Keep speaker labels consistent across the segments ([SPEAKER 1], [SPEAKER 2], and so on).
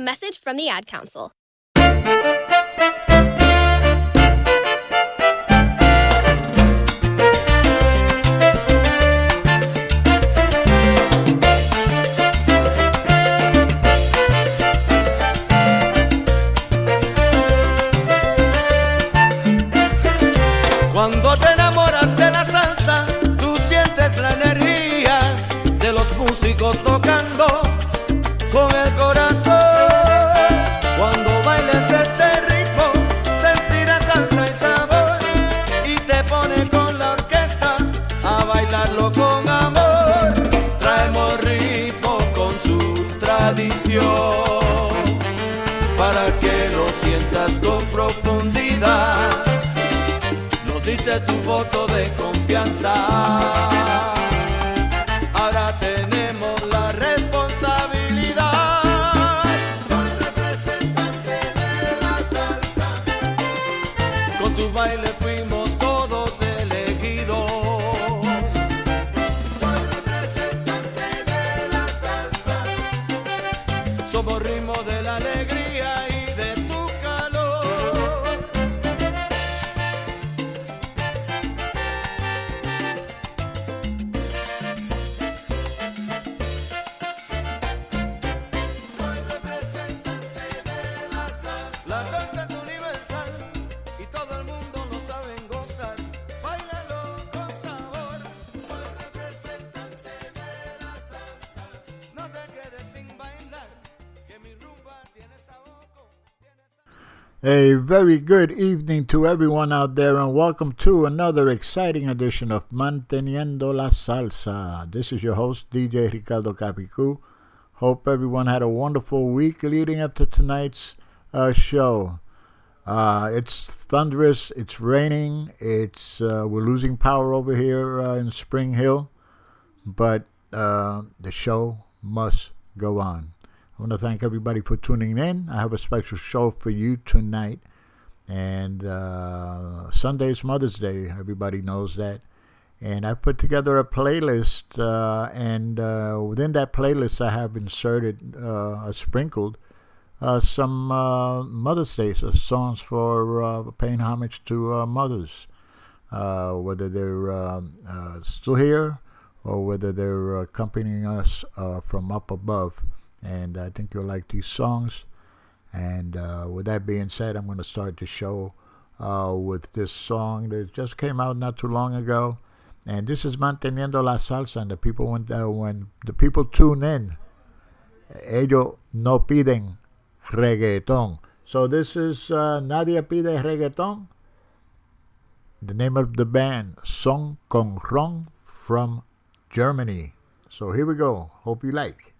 [SPEAKER 1] A message from the Ad Council.
[SPEAKER 2] pensar. Very good evening to everyone out there, and welcome to another exciting edition of Manteniendo la Salsa. This is your host, DJ Ricardo Capicu. Hope everyone had a wonderful week leading up to tonight's uh, show. Uh, it's thunderous, it's raining, it's uh, we're losing power over here uh, in Spring Hill, but uh, the show must go on. I want to thank everybody for tuning in. I have a special show for you tonight. And uh, Sunday is Mother's Day. Everybody knows that. And I put together a playlist. Uh, and uh, within that playlist, I have inserted, uh, sprinkled, uh, some uh, Mother's Day songs for paying homage to mothers. whether they're still here or whether they're accompanying us from up above and I think you'll like these songs. And uh, with that being said, I'm going to start the show uh, with this song that just came out not too long ago. And this is Manteniendo la Salsa. And the people, when, uh, when the people tune in, ellos no piden
[SPEAKER 3] reggaeton. So this is uh, Nadie Pide Reggaeton. The name of the band, Son con Ron from Germany. So here we go. Hope you like.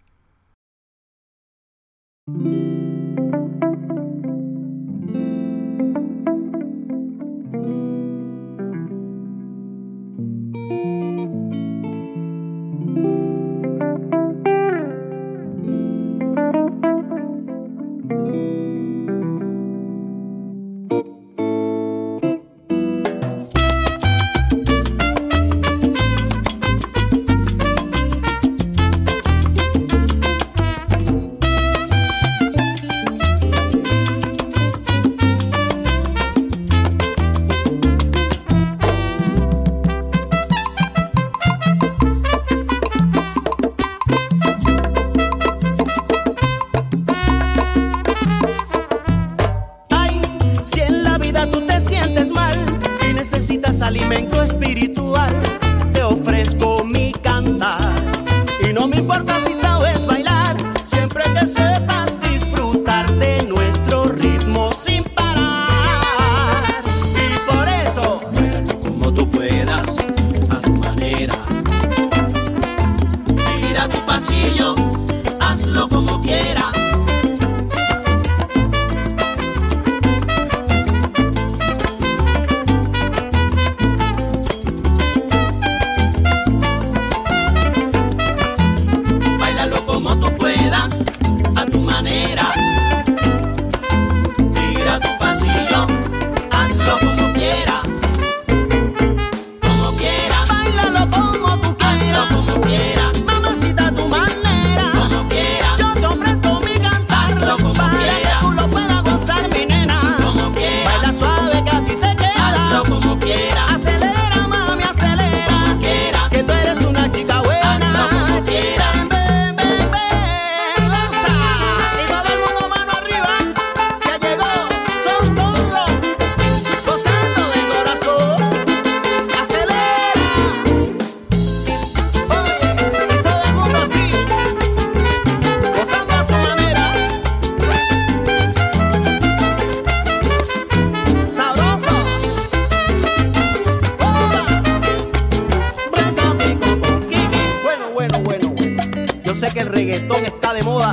[SPEAKER 3] reggaetón está de moda,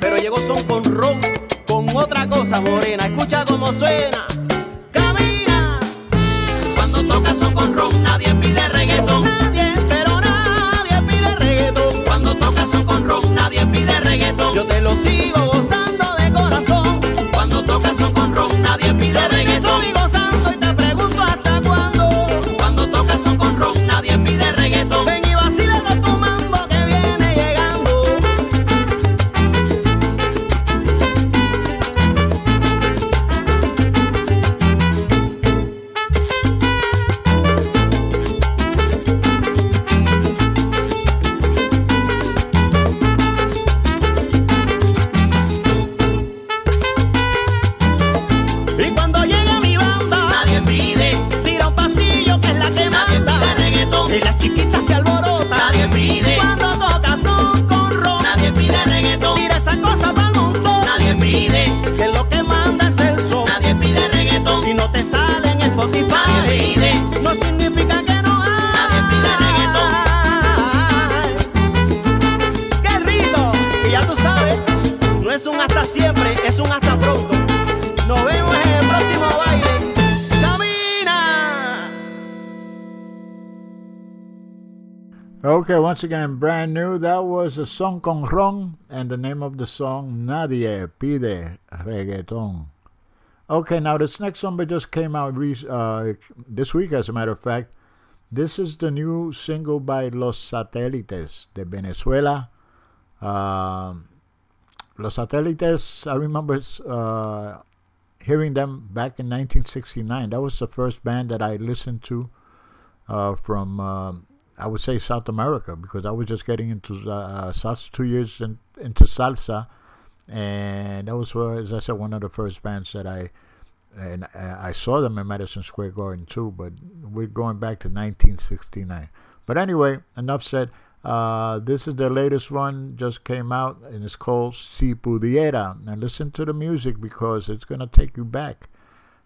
[SPEAKER 3] pero llegó son con ron, con otra cosa morena. Escucha cómo suena. Camina. Cuando toca son con ron, nadie pide reggaetón. Nadie, pero nadie pide reggaetón. Cuando toca son con ron, nadie pide reggaetón. Yo te lo sigo gozando de corazón. Cuando toca son con ron, nadie pide Yo reggaetón. Sigo gozando y again, brand new. That was a Son con Ron, and the name of the song, Nadie Pide Reggaeton. Okay, now this next number just came out uh, this week, as a matter of fact. This is the new single by Los Satélites de Venezuela. Uh, Los Satélites, I remember uh, hearing them back in 1969. That was the first band that I listened to uh, from um, I would say South America because I was just getting into uh, salsa two years in, into salsa, and that was as I said one of the first bands that I and I saw them in Madison Square Garden too. But we're going back to 1969. But anyway, enough said.
[SPEAKER 4] Uh, this is the latest one, just came out, and it's called Si Pudiera. And listen to the music because it's to take you back.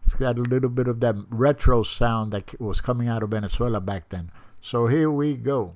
[SPEAKER 4] It's got a little bit of that retro sound that was coming out of Venezuela back then. So here we go.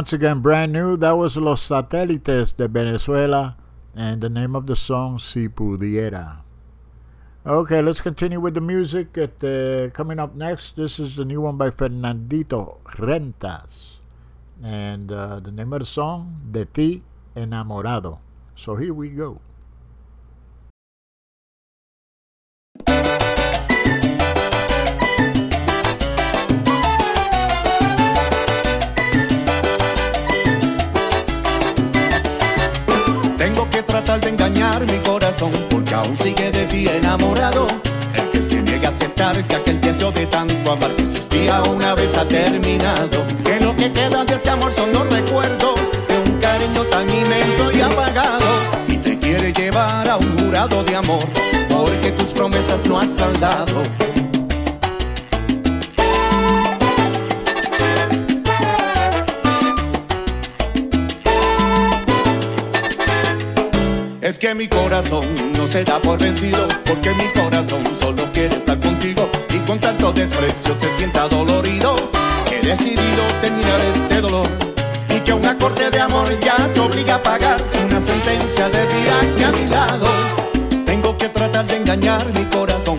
[SPEAKER 4] Once again, brand new. That was Los Satélites de Venezuela, and the name of the song, Si Pudiera. Okay, let's continue with the music. At, uh, coming up next, this is the new one by Fernandito Rentas, and uh, the name of the song, De Ti Enamorado. So here we go.
[SPEAKER 5] Es que mi corazón no se da por vencido, porque mi corazón solo quiere estar contigo y con tanto desprecio se sienta dolorido. He decidido terminar este dolor y que un acorde de amor ya te obliga a pagar una sentencia de vida que a mi lado tengo que tratar de engañar mi corazón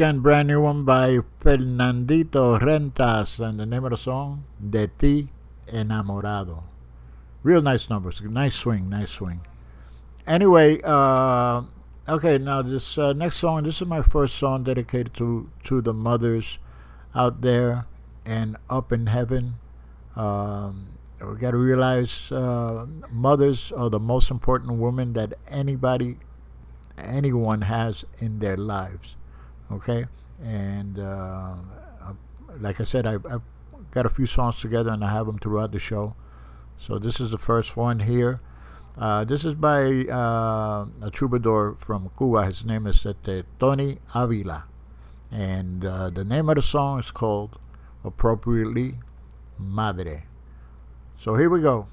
[SPEAKER 2] again, brand new one by Fernandito Rentas, and the name of the song, De Ti Enamorado. Real nice numbers, nice swing, nice swing. Anyway, uh, okay, now this uh, next song, this is my first song dedicated to, to the mothers out there and up in heaven. Um, we got to realize uh, mothers are the most important women that anybody, anyone has in their lives okay? And uh, like i said I, have got a few songs together and i have them throughout the show. So this is the first one here. Uh, this is by uh, a troubadour from cuba. His name is uh, tony avila. And uh, the name of the song is called appropriately madre. So here we go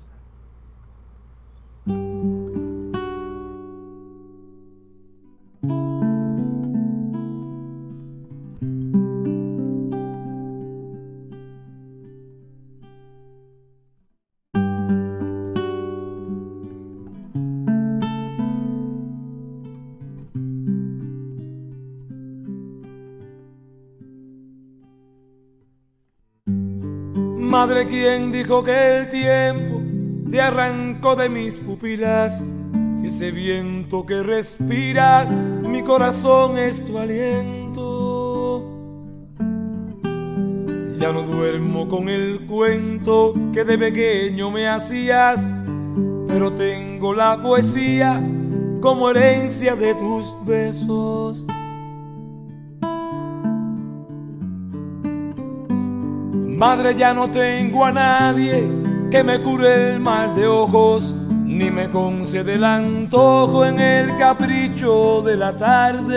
[SPEAKER 4] Madre, quien dijo que el tiempo te arrancó de mis pupilas? Si ese viento que respira mi corazón es tu aliento. Ya no duermo con el cuento que de pequeño me hacías, pero tengo la poesía como herencia de tus besos. Madre, ya no tengo a nadie que me cure el mal de ojos, ni me concede el antojo en el capricho de la tarde.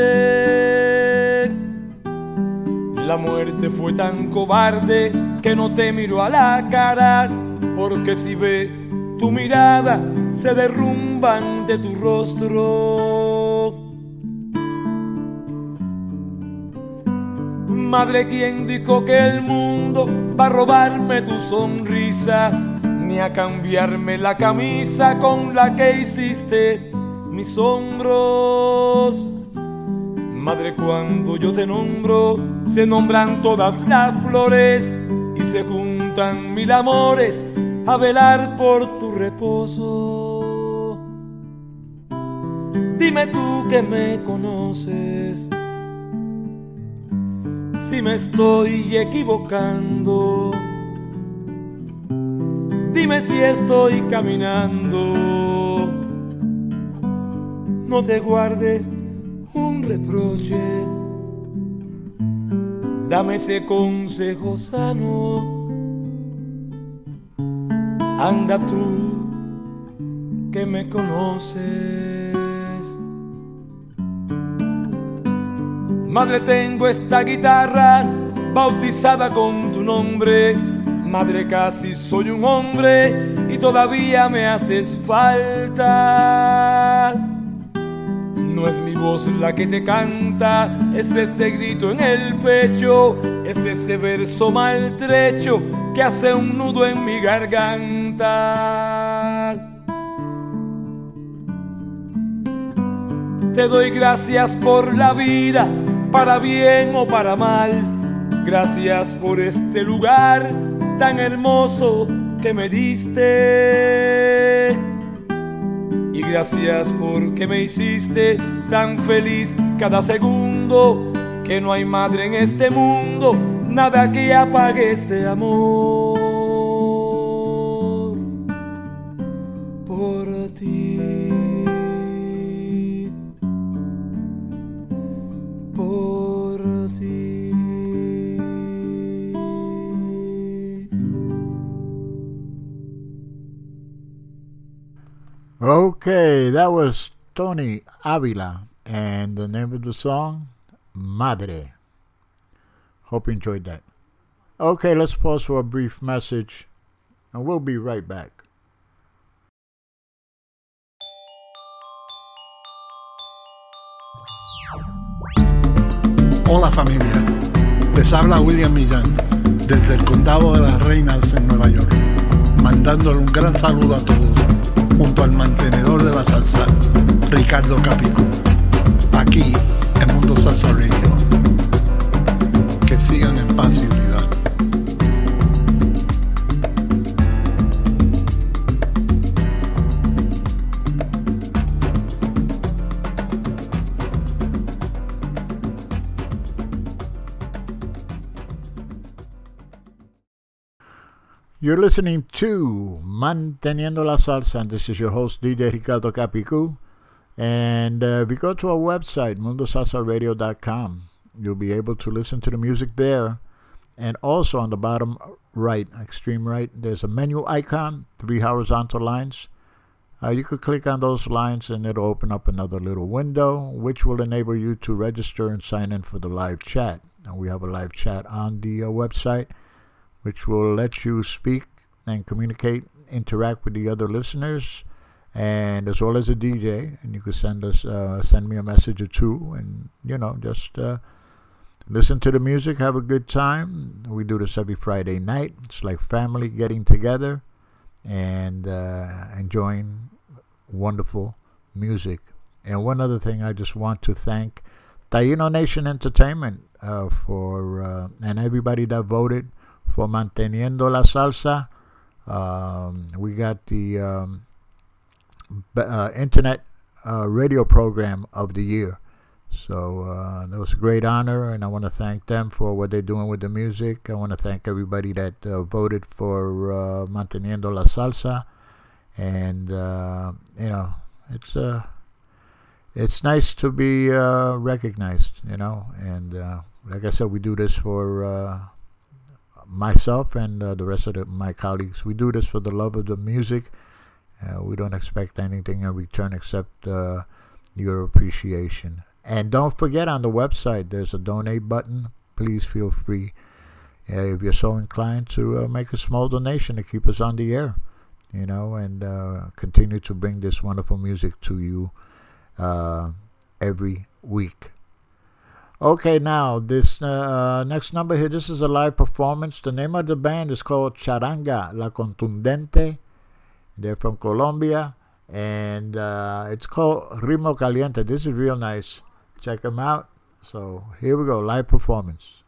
[SPEAKER 4] La muerte fue tan cobarde que no te miro a la cara, porque si ve tu mirada se derrumba ante tu rostro. Madre, quien dijo que el mundo va a robarme tu sonrisa, ni a cambiarme la camisa con la que hiciste mis hombros. Madre, cuando yo te nombro, se nombran todas las flores y se juntan mil amores a velar por tu reposo. Dime tú que me conoces, si me estoy equivocando. Dime si estoy caminando. No te guardes un reproche. Dame ese consejo sano. Anda tú que me conoces. Madre, tengo esta guitarra bautizada con tu nombre. Madre, casi soy un hombre y todavía me haces falta. No es mi voz la que te canta, es este grito en el pecho, es este verso maltrecho que hace un nudo en mi garganta. Te doy gracias por la vida, para bien o para mal. Gracias por este lugar tan hermoso que me diste. Y gracias porque me hiciste tan feliz cada segundo que no hay madre en este mundo, nada que apague este amor
[SPEAKER 2] Okay, that was Tony Avila, and the name of the song, Madre. Hope you enjoyed that. Okay, let's pause for a brief message, and we'll be right back.
[SPEAKER 6] Hola familia, les habla William Millán desde el condado de las Reinas en Nueva York, mandándole un gran saludo a todos junto al mantenedor de la salsa, Ricardo Capico, aquí en Mundo Salsa Radio.
[SPEAKER 2] You're listening to Manteniendo la Salsa, and this is your host, DJ Ricardo Capicu. And uh, if you go to our website, mundosalsaradio.com, you'll be able to listen to the music there. And also on the bottom right, extreme right, there's a menu icon, three horizontal lines. Uh, you could click on those lines and it'll open up another little window, which will enable you to register and sign in for the live chat. And we have a live chat on the uh, website which will let you speak and communicate, interact with the other listeners, and as well as a DJ. And you can send us, uh, send me a message or two, and you know, just uh, listen to the music, have a good time. We do this every Friday night. It's like family getting together and uh, enjoying wonderful music. And one other thing, I just want to thank Taino Nation Entertainment uh, for uh, and everybody that voted for Manteniendo la Salsa. Um, we got the um, uh, Internet uh, Radio Program of the Year. So uh, that was a great honor, and I want to thank them for what they're doing with the music. I want to thank everybody that uh, voted for uh, Manteniendo la Salsa. And, uh, you know, it's it's nice to be recognized, you know. And like I said, we do this for myself and uh, the rest of the, my colleagues, we do this for the love of the music. Uh, we don't expect anything in return except uh, your appreciation. And don't forget on the website, there's a donate button. Please feel free, uh, if you're so inclined, to uh, make a small donation to keep us on the air, you know, and uh, continue to bring this wonderful music to you every week. Okay, now this uh, next number here, this is a live performance. The name of the band is called Charanga La Contundente. They're from Colombia, and uh, it's called Ritmo Caliente. This is real nice. Check them out. So here we go, live performance.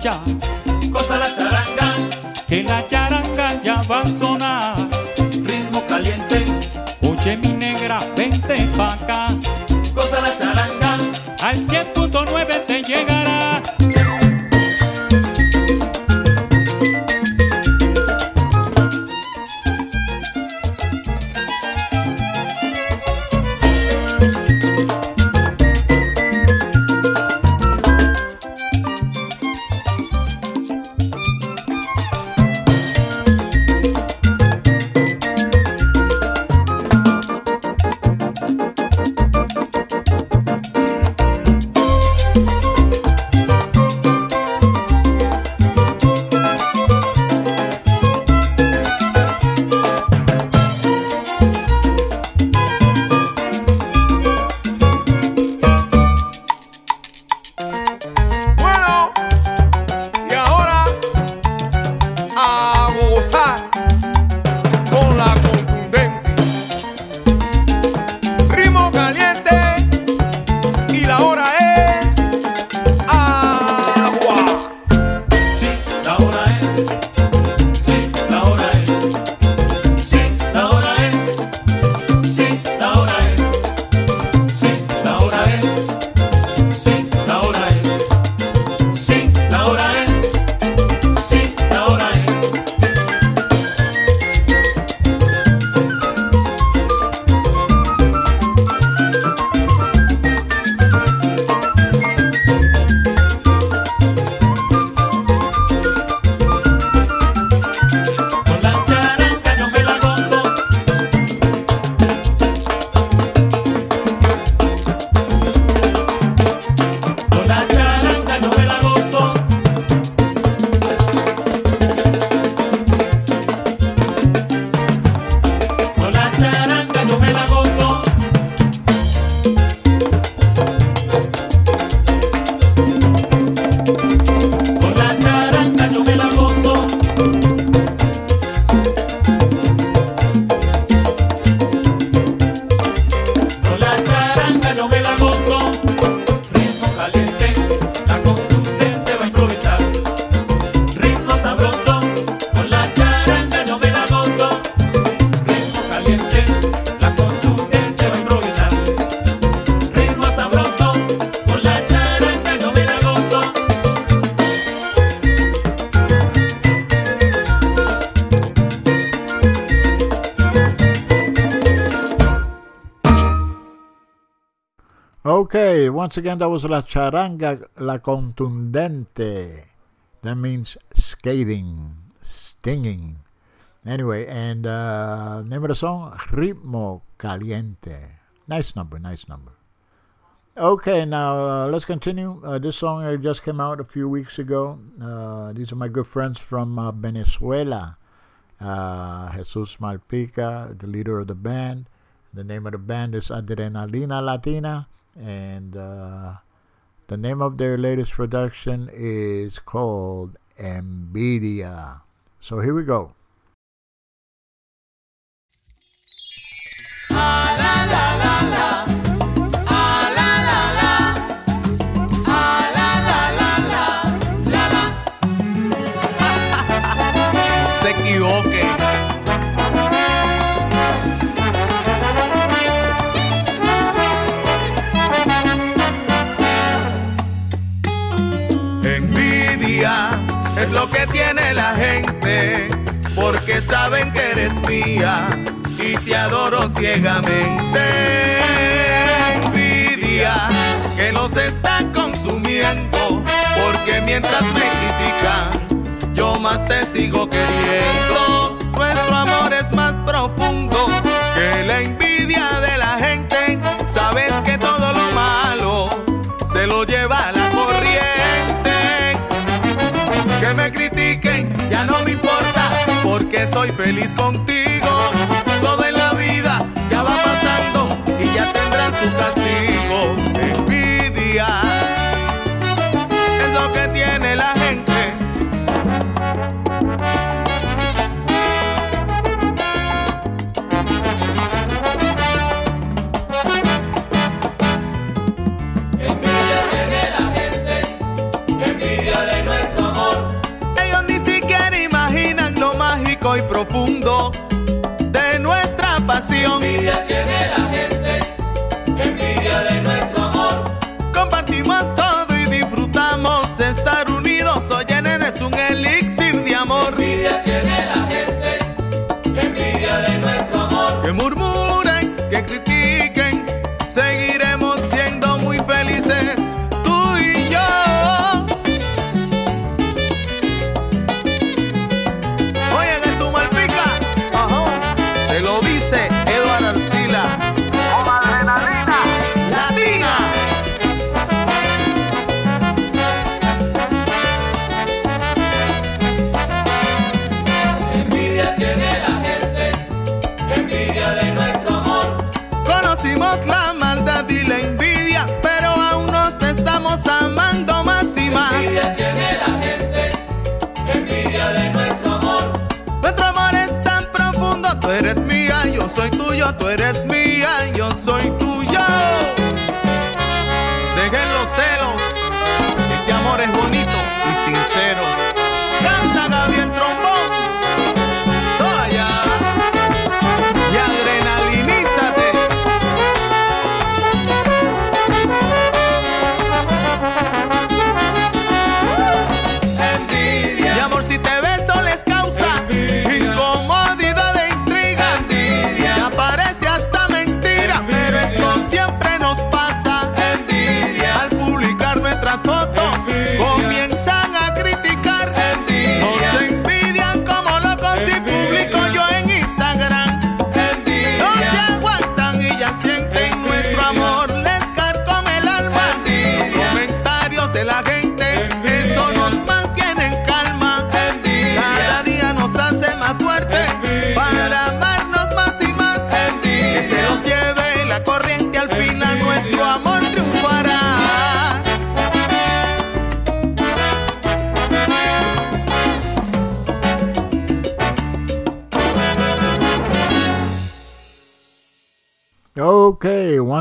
[SPEAKER 2] job. Once again, that was La Charanga La Contundente. That means scathing, stinging. Anyway, and uh, name of the song, Ritmo Caliente. Nice number, nice number. Okay, now uh, let's continue. Uh, this song uh, just came out a few weeks ago. Uh, these are my good friends from uh, Venezuela. Uh, Jesus Malpica, the leader of the band. The name of the band is Adrenalina Latina, and uh, the name of their latest production is called Envidia. So here we go.
[SPEAKER 7] se equivoque. Porque saben que eres mía y te adoro ciegamente. Envidia que nos están consumiendo, porque mientras me critican, yo más te sigo queriendo. Nuestro amor es más profundo que la envidia de la gente. Porque soy feliz contigo. Todo en la vida ya va pasando y ya tendrán su castigo. Pasión. Envidia tiene la gente,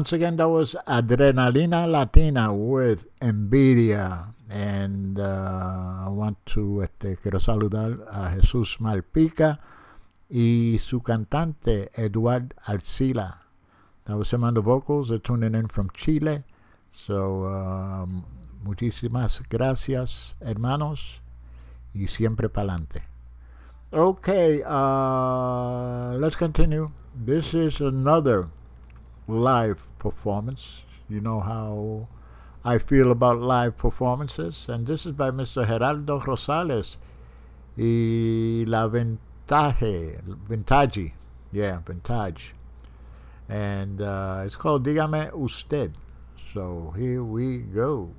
[SPEAKER 2] once again, that was Adrenalina Latina with Envidia. And uh, I want to, este, quiero saludar a Jesús Malpica y su cantante Eduard Arcila. That was him on the vocals. They're tuning in from Chile. So, um, muchísimas gracias, hermanos. Y siempre pa'lante. Okay, uh, let's continue. This is another live performance. You know how I feel about live performances. And this is by Mr. Gerardo Rosales y La Vintage. Vintage. Yeah, Vintage. And uh, it's called Dígame Usted. So here we go.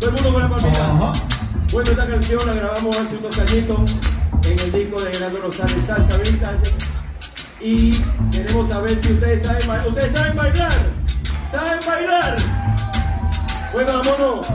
[SPEAKER 4] Todo el mundo con
[SPEAKER 8] Bueno, esta canción la grabamos hace unos añitos en el disco de Gerardo Rosales, Salsa Vintage. Y queremos saber si ustedes saben bailar. ¿Ustedes saben bailar? ¿Saben bailar? Bueno, vámonos.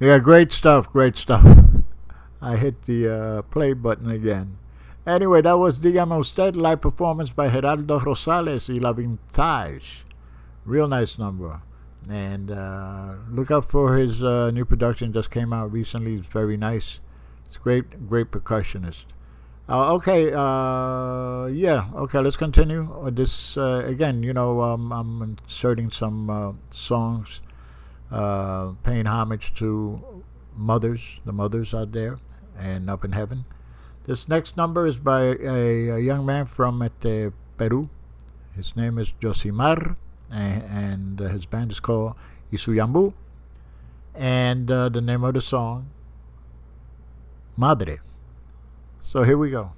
[SPEAKER 9] Yeah, great stuff, great stuff. I hit the uh, play button again. Anyway, that was the Usted, live performance by Gerardo Rosales y La Vintage. Real nice number. And uh, look out for his uh, new production, just came out recently. It's very nice. It's great, great percussionist. Uh, okay, uh, yeah, okay, let's continue. Uh, this, uh, again, you know, um, I'm inserting some uh, songs uh, paying homage to mothers, the mothers out there and up in heaven. This next number is by a, a young man from at, uh, Peru. His name is Josimar, and, and his band is called y su Yambú. And uh, the name of the song, Madre. So here we go.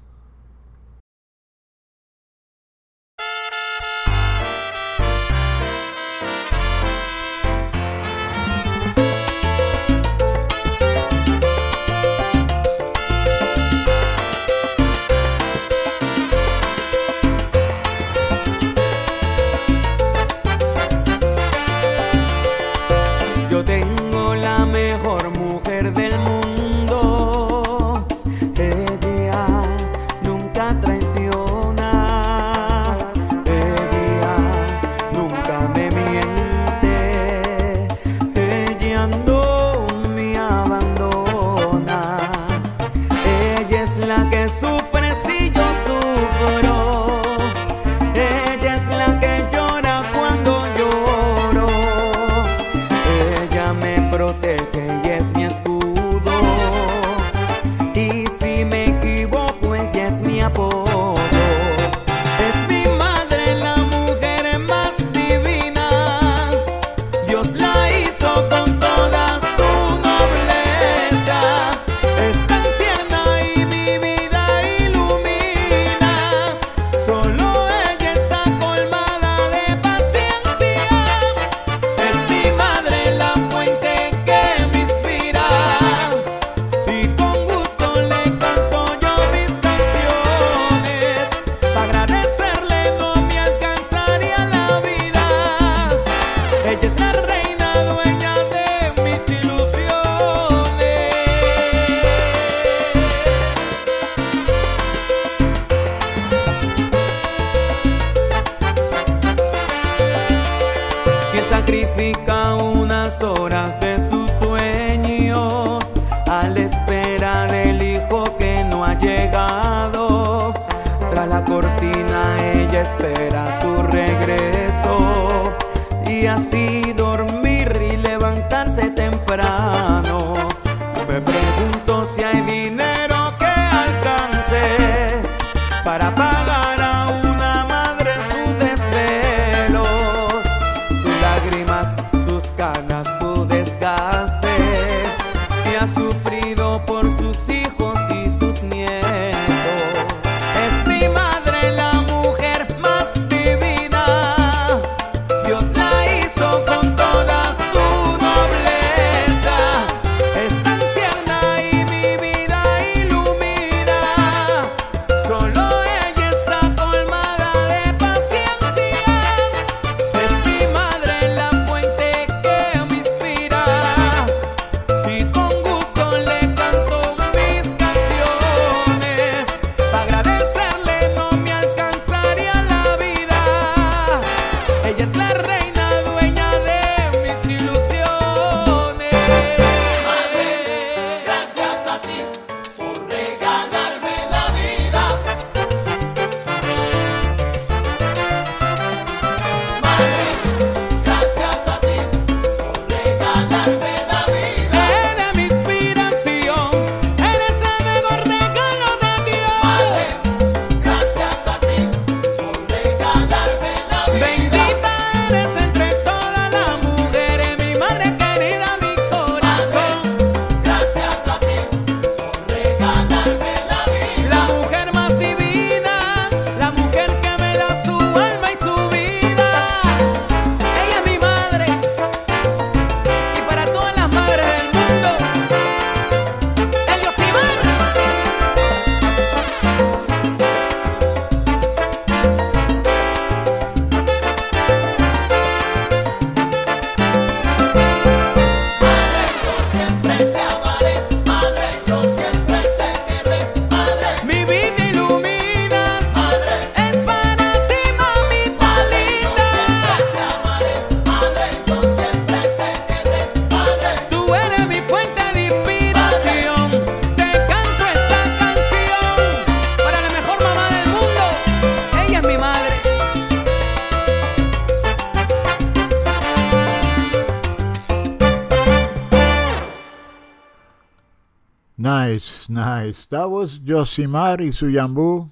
[SPEAKER 10] That was Josimar y su
[SPEAKER 2] Yambú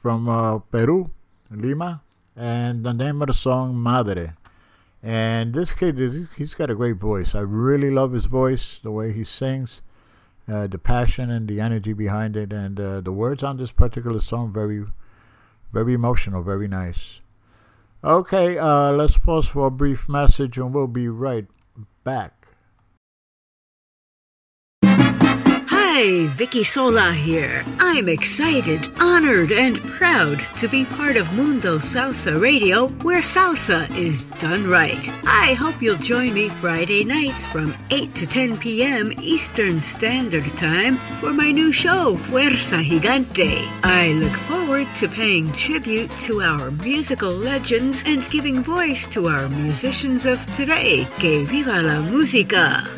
[SPEAKER 2] from uh, Peru, Lima, and the name of the song Madre. And this kid, he's got a great voice. I really love his voice, the way he sings, uh, the passion and the energy behind it, and uh, the words on this particular song very, very emotional, very nice. Okay, uh, let's pause for a brief message, and we'll be right back.
[SPEAKER 11] Hi, Vicky Sola here. I'm excited, honored, and proud to be part of Mundo Salsa Radio, where salsa is done right. I hope you'll join me Friday nights from 8 to 10 p.m. Eastern Standard Time for my new show, Fuerza Gigante. I look forward to paying tribute to our musical legends and giving voice to our musicians of today. Que viva la música!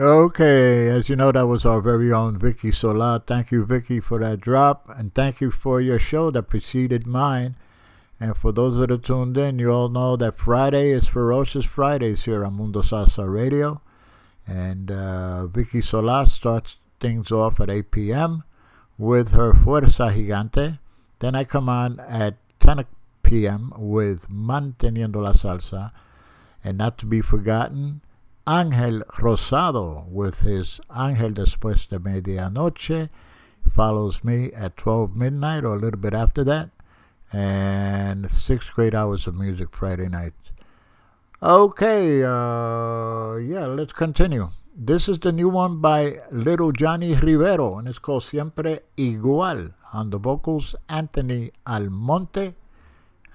[SPEAKER 2] Okay, as you know, that was our very own Vicky Sola. Thank you, Vicky, for that drop, and thank you for your show that preceded mine. And for those that are tuned in, you all know that Friday is Ferocious Fridays here on Mundo Salsa Radio. And uh, Vicky Sola starts things off at 8 p.m. with her Fuerza Gigante. Then I come on at 10 p.m. with Manteniendo la Salsa. And not to be forgotten, Ángel Rosado with his Ángel Después de Medianoche follows me at 12 midnight or a little bit after that. And six great hours of music Friday night. Okay, uh, yeah, let's continue. This is the new one by Little Johnny Rivero, and it's called Siempre Igual. On the vocals, Anthony Almonte.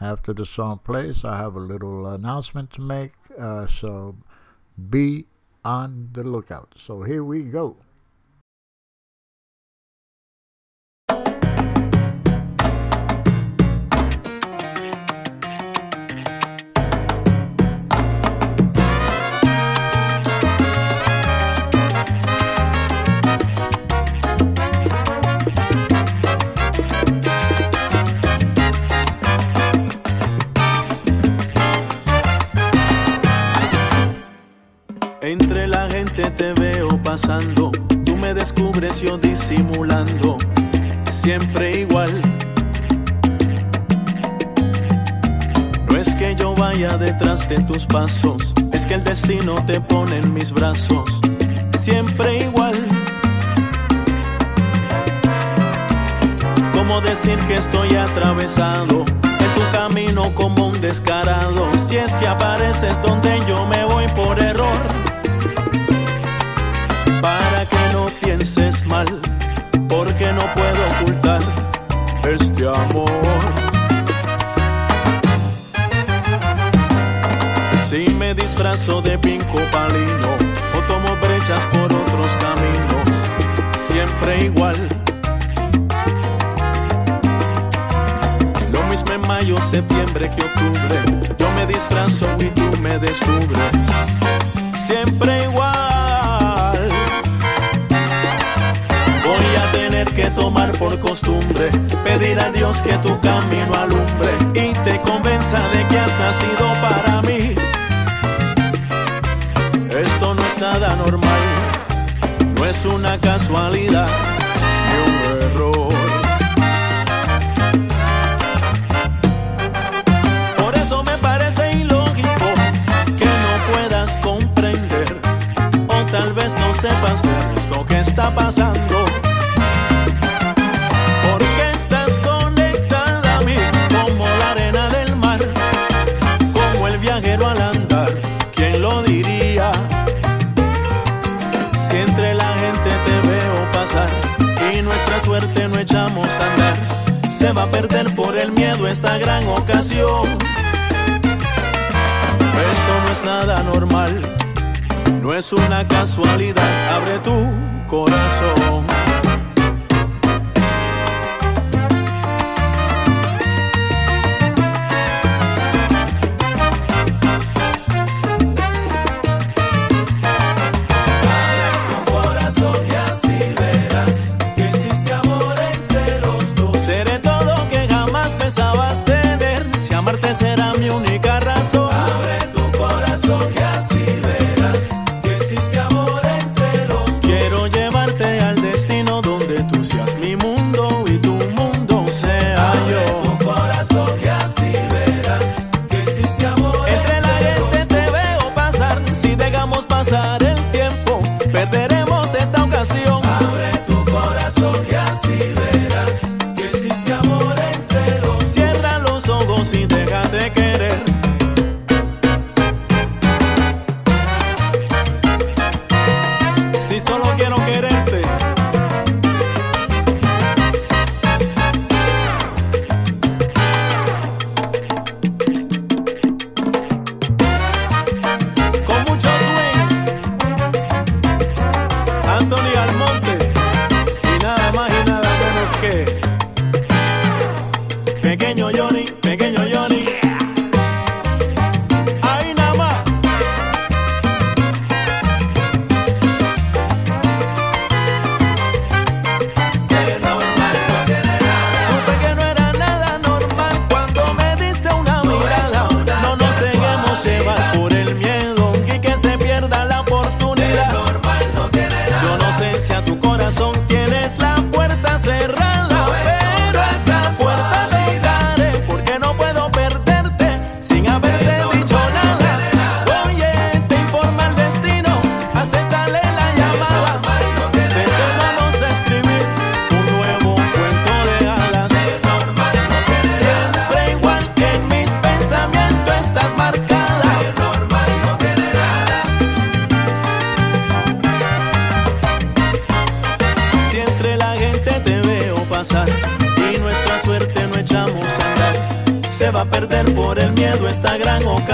[SPEAKER 2] After the song plays, I have a little announcement to make. Uh, so be on the lookout. So here we go.
[SPEAKER 12] Entre la gente te veo pasando, tú me descubres yo disimulando, siempre igual. No es que yo vaya detrás de tus pasos, es que el destino te pone en mis brazos, siempre igual. ¿Cómo decir que estoy atravesado? En tu camino como un descarado, si es que apareces donde yo me voy por error pienses mal, porque no puedo ocultar este amor. Si me disfrazo de pinco palino o tomo brechas por otros caminos, siempre igual. Lo mismo en mayo, septiembre que octubre, yo me disfrazo y tú me descubres, siempre igual. Tomar por costumbre, pedir a Dios que tu camino alumbre y te convenza de que has nacido para mí. Esto no es nada normal, no es una casualidad ni un error. Por eso me parece ilógico que no puedas comprender o tal vez no sepas ver esto que está pasando. Va a perder por el miedo esta gran ocasión. Esto no es nada normal, no es una casualidad, abre tu corazón.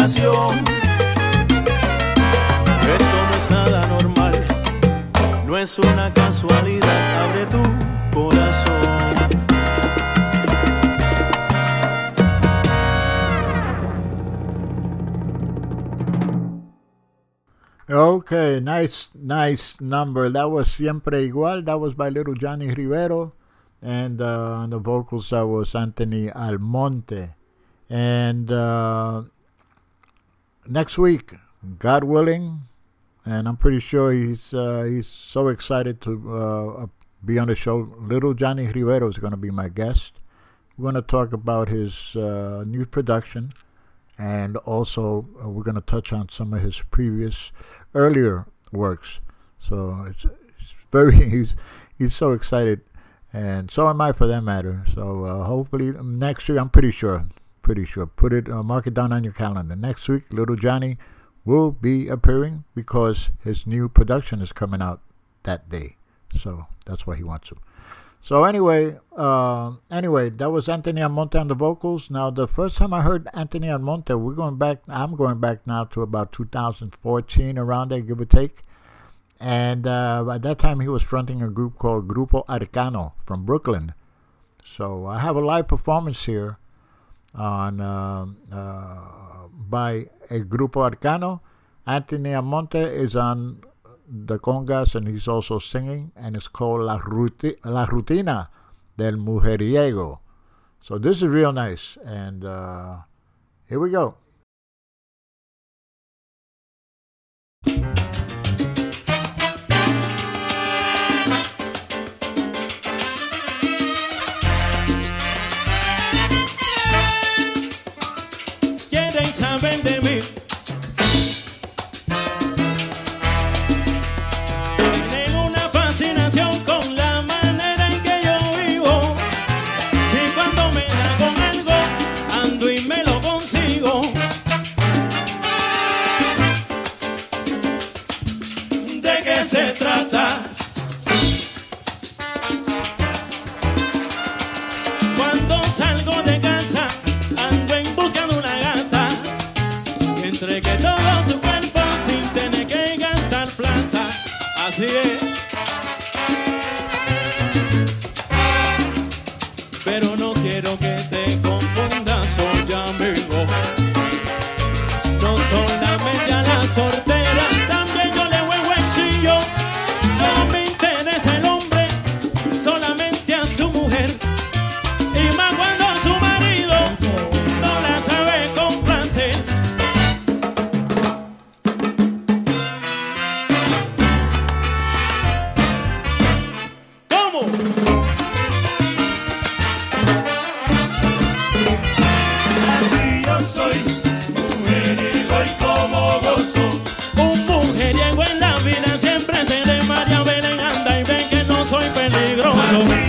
[SPEAKER 12] Esto no es nada normal, no es una casualidad. Abre tu corazón.
[SPEAKER 2] Okay, nice, nice number. That was Siempre Igual. That was by little Johnny Rivero. And uh, on the vocals, that was Anthony Almonte. And uh, next week, God willing, and I'm pretty sure he's uh, he's so excited to uh, be on the show. Little Johnny Rivero is going to be my guest. We're going to talk about his uh, new production, and also uh, we're going to touch on some of his previous earlier works. So it's, it's very he's he's so excited, and so am I for that matter. So uh, hopefully next week, I'm pretty sure, pretty sure. Put it, uh, mark it down on your calendar. Next week, Little Johnny will be appearing because his new production is coming out that day. So that's why he wants to. So anyway, uh, anyway, that was Anthony Almonte on the vocals. Now, the first time I heard Anthony Almonte, we're going back. I'm going back now to about 2014, around there, give or take. And uh, by that time, he was fronting a group called Grupo Arcano from Brooklyn. So I have a live performance here on uh, uh, by a Grupo Arcano. Anthony Almonte is on the congas and he's also singing, and it's called La, Ruti- La Rutina del Mujeriego. So this is real nice, and uh, here we go.
[SPEAKER 13] Peligroso.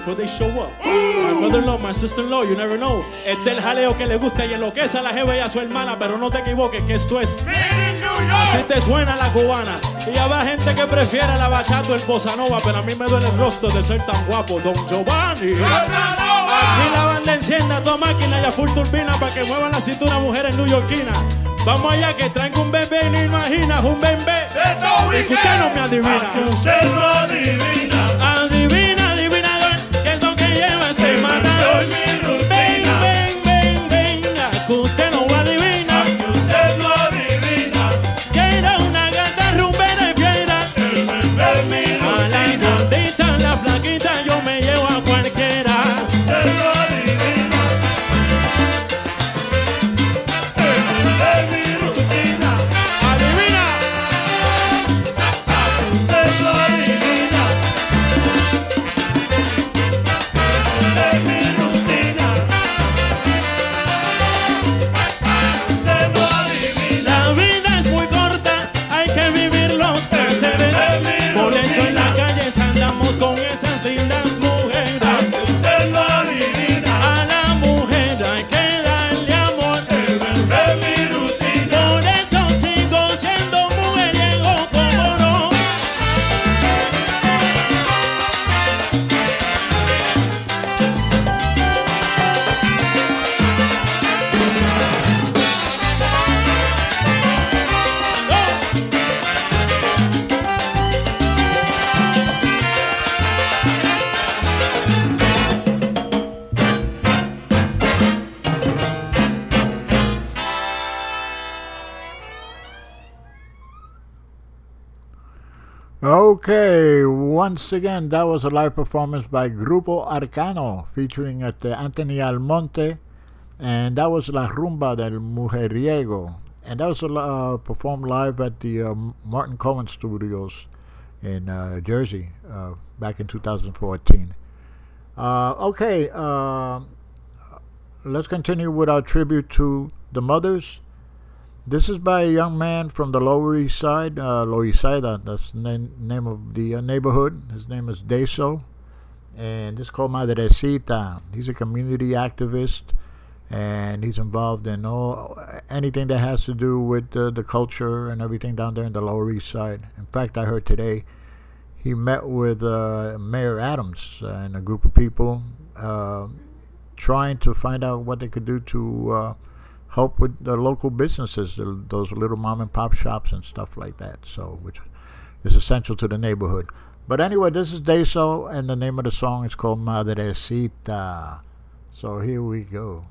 [SPEAKER 13] Before they show up. My brother-in-law, my sister-in-law, you never know. Este es el jaleo que le gusta y enloquece a la jeva y a su hermana, pero no te equivoques que esto es Así te suena la cubana. Y habrá gente que prefiere la bachata o el bossa nova, pero a mí me duele el rostro de ser tan guapo, Don Giovanni. Aquí la banda encienda toda máquina y a full turbina para que muevan la cintura mujeres newyorkinas. Vamos allá que traigo un bebé y no imaginas un bebé. Que usted no me adivina.
[SPEAKER 14] Que usted no. Adivina,
[SPEAKER 2] once again, that was a live performance by Grupo Arcano featuring at Anthony Almonte, and that was La Rumba del Mujeriego, and that was uh, performed live at the uh, Martin Cohen Studios in uh, Jersey uh, back in 2014. Uh, okay, uh, let's continue with our tribute to the mothers. This is by a young man from the Lower East Side, uh, Loisaida, that's the name, name of the uh, neighborhood. His name is Deso, and this is called Madrecita. He's a community activist, and he's involved in all anything that has to do with uh, the culture and everything down there in the Lower East Side. In fact, I heard today he met with uh, Mayor Adams and a group of people uh, trying to find out what they could do to uh, help with the local businesses, those little mom and pop shops and stuff like that. So, which is essential to the neighborhood. But anyway, this is Deso, and the name of the song is called Madrecita. So here we go.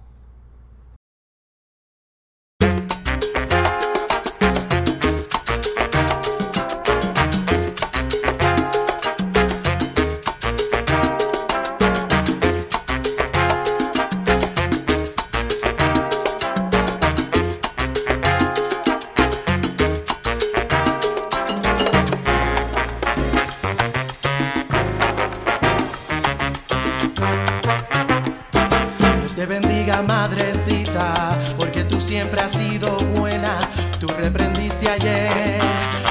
[SPEAKER 15] Madrecita, porque tú siempre has sido buena. Tú reprendiste ayer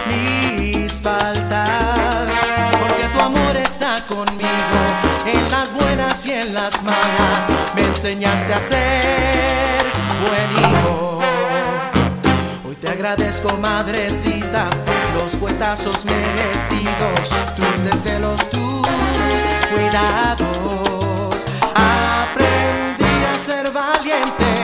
[SPEAKER 15] mis faltas, porque tu amor está conmigo en las buenas y en las malas. Me enseñaste a ser buen hijo. Hoy te agradezco, madrecita, los cuetazos merecidos, tus desde los tus cuidados ser valiente.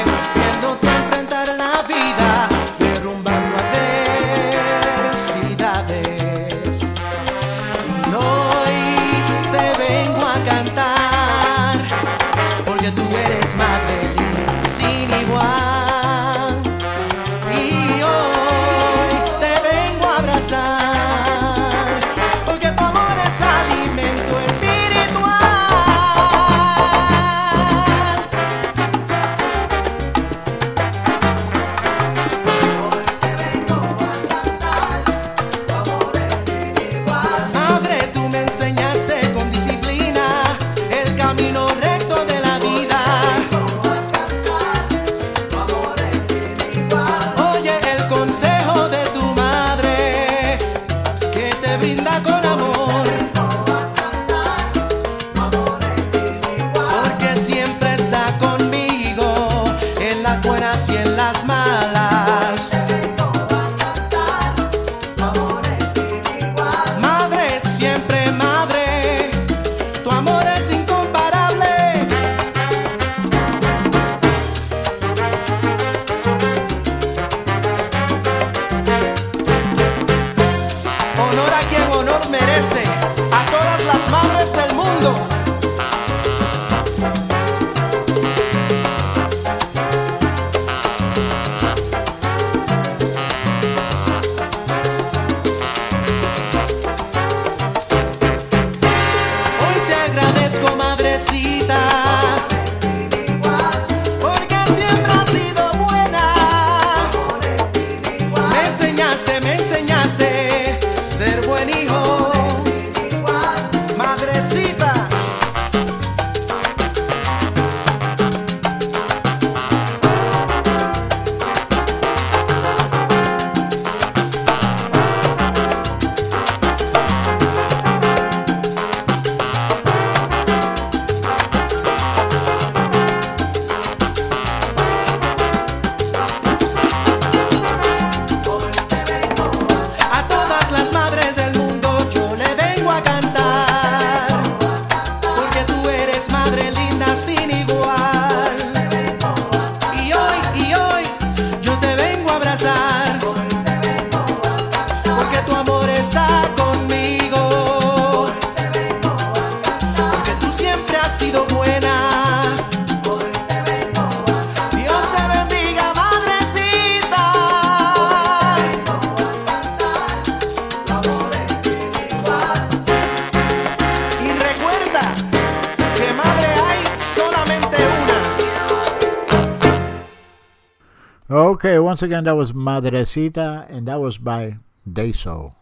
[SPEAKER 2] Again, that was Madrecita, and that was by Deso.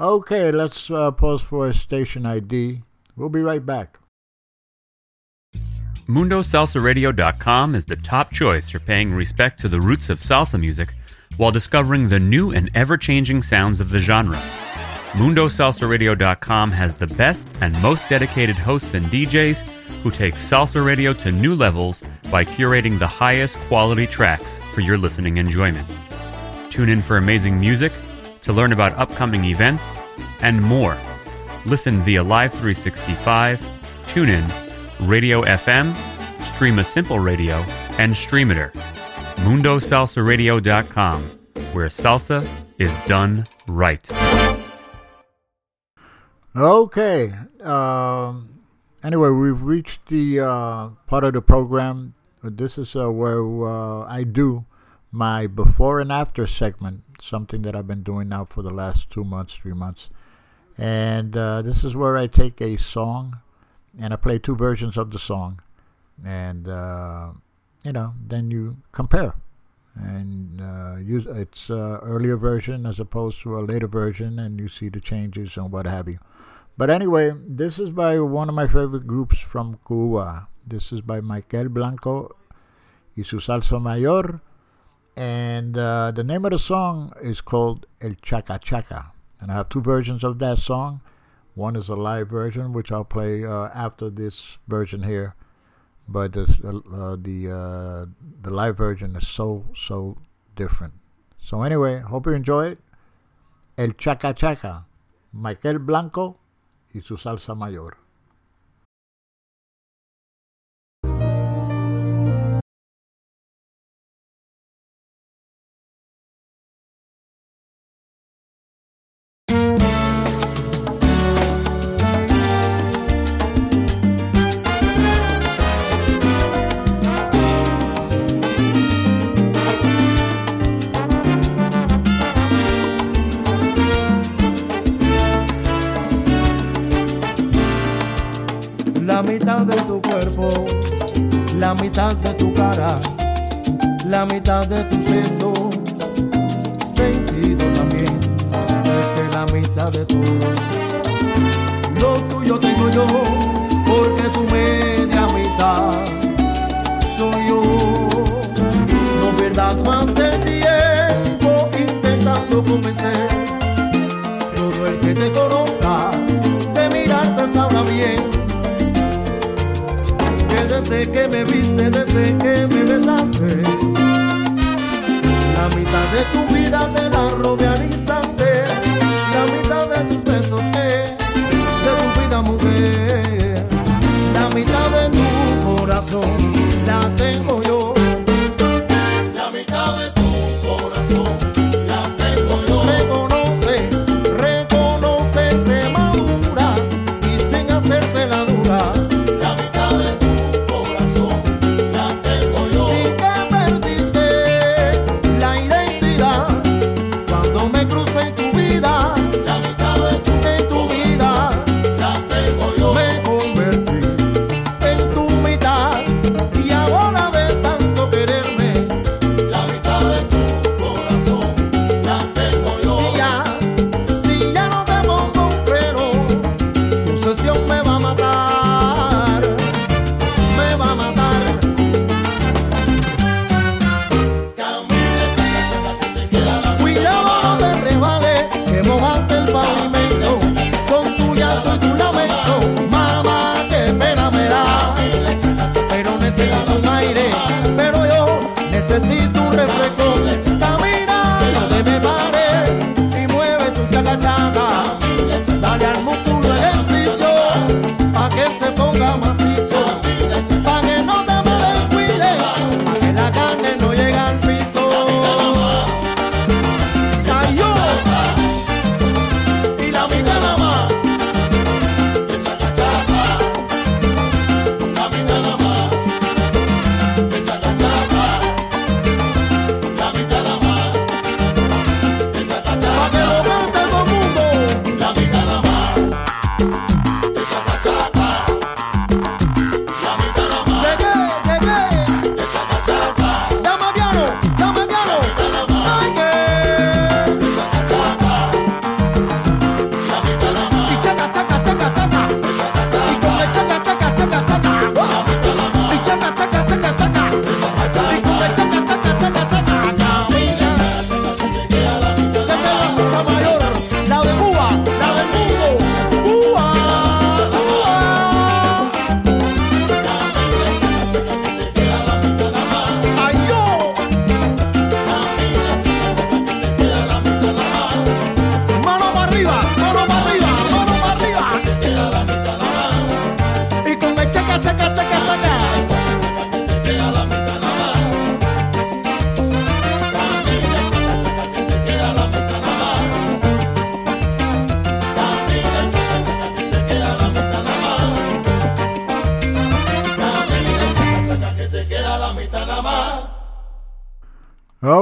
[SPEAKER 2] Okay, let's uh, pause for a station ID. We'll be right back.
[SPEAKER 16] MundoSalsaRadio.com is the top choice for paying respect to the roots of salsa music while discovering the new and ever changing sounds of the genre. MundoSalsaRadio.com has the best and most dedicated hosts and DJs who take salsa radio to new levels by curating the highest quality tracks for your listening enjoyment. Tune in for amazing music, to learn about upcoming events, and more. Listen via Live 365, TuneIn, Radio FM, Stream a Simple Radio, and Streamiter. MundoSalsaRadio.com, where salsa is done right.
[SPEAKER 2] Okay. Um, anyway, we've reached the uh, part of the program. This is uh, where uh, I do my before and after segment, something that I've been doing now for the last two months, three months. And uh, this is where I take a song and I play two versions of the song. And, uh, you know, then you compare. And uh, use its uh, earlier version as opposed to a later version, and you see the changes and what have you. But anyway, this is by one of my favorite groups from Cuba. This is by Maykel Blanco y su salsa mayor. And uh, the name of the song is called El Chaca Chaca. And I have two versions of that song. One is a live version, which I'll play uh, after this version here. But this, uh, uh the uh, the live version is so so different. So anyway, hope you enjoy it. El Chaca Chaca, Maykel Blanco y su salsa mayor.
[SPEAKER 15] La mitad de tu cara, la mitad de tu sexto sentido también, es que la mitad de todo, lo tuyo tengo yo, porque tu media mitad. Soy yo. No pierdas más el tiempo intentando convencer. Todo el que te conozca de mirarte sabrá bien desde que me viste, desde que me besaste, la mitad de tu vida te la robé al instante, la mitad de tus besos es de tu vida mujer, la mitad de tu corazón la tengo yo.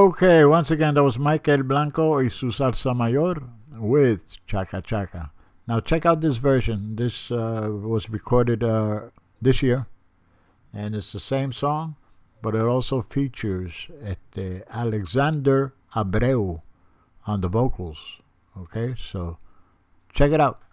[SPEAKER 8] Okay, once again, that was Maykel Blanco y su salsa mayor with Chaka Chaka. Now, check out this version. This uh, was recorded uh, this year, and it's the same song, but it also features at, uh, Alexander Abreu on the vocals. Okay, so check it out.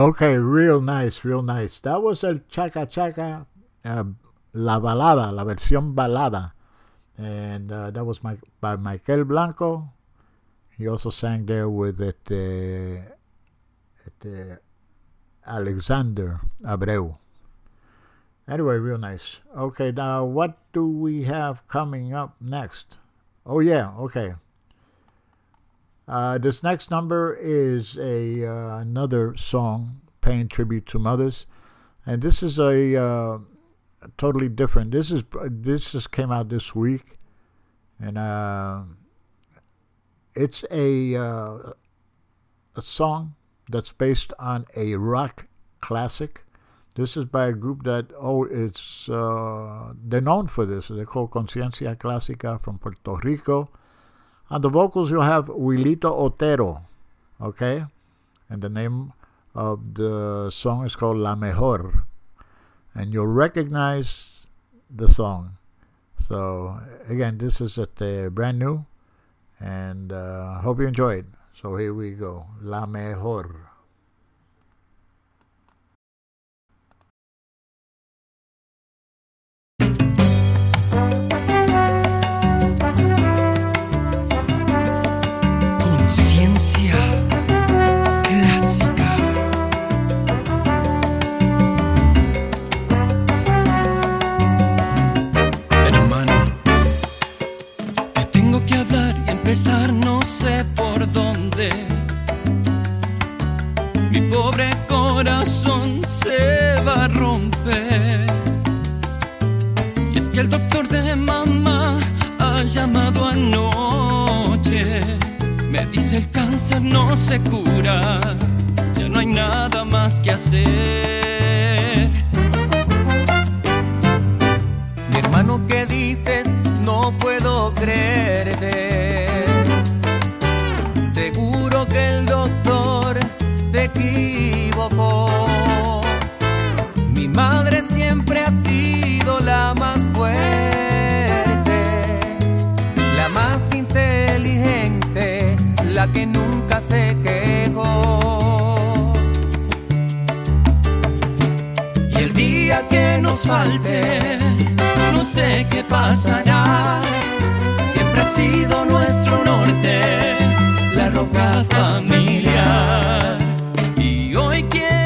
[SPEAKER 8] Okay, real nice, real nice. That was el Chaka Chaka, uh, La Balada, la versión balada. And uh, that was my, by Maykel Blanco. He also sang there with it, uh, it, Alexander Abreu. Anyway, real nice. Okay, now what do we have coming up next? Oh, yeah, okay. Uh, this next number is a uh, another song paying tribute to mothers, and this is a uh, totally different. This is this just came out this week, and uh, it's a uh, a song that's based on a rock classic. This is by a group that oh, it's uh, they're known for this. They're called Conciencia Clásica from Puerto Rico. On the vocals, you'll have Wilito Otero, okay?
[SPEAKER 2] And the name of the song is called La Mejor. And you'll recognize the song. So, again, this is at uh, brand new. And uh, hope you enjoy it. So, here we go La Mejor.
[SPEAKER 17] El doctor de mamá ha llamado anoche. Me dice el cáncer no se cura, ya no hay nada más que hacer.
[SPEAKER 18] Mi hermano, ¿qué dices? No puedo creerte. Seguro que el doctor se equivocó. Madre siempre ha sido la más fuerte, la más inteligente, la que nunca se quejó.
[SPEAKER 17] Y el día que nos falte, no sé qué pasará. Siempre ha sido nuestro norte, la roca familiar. Y hoy quiero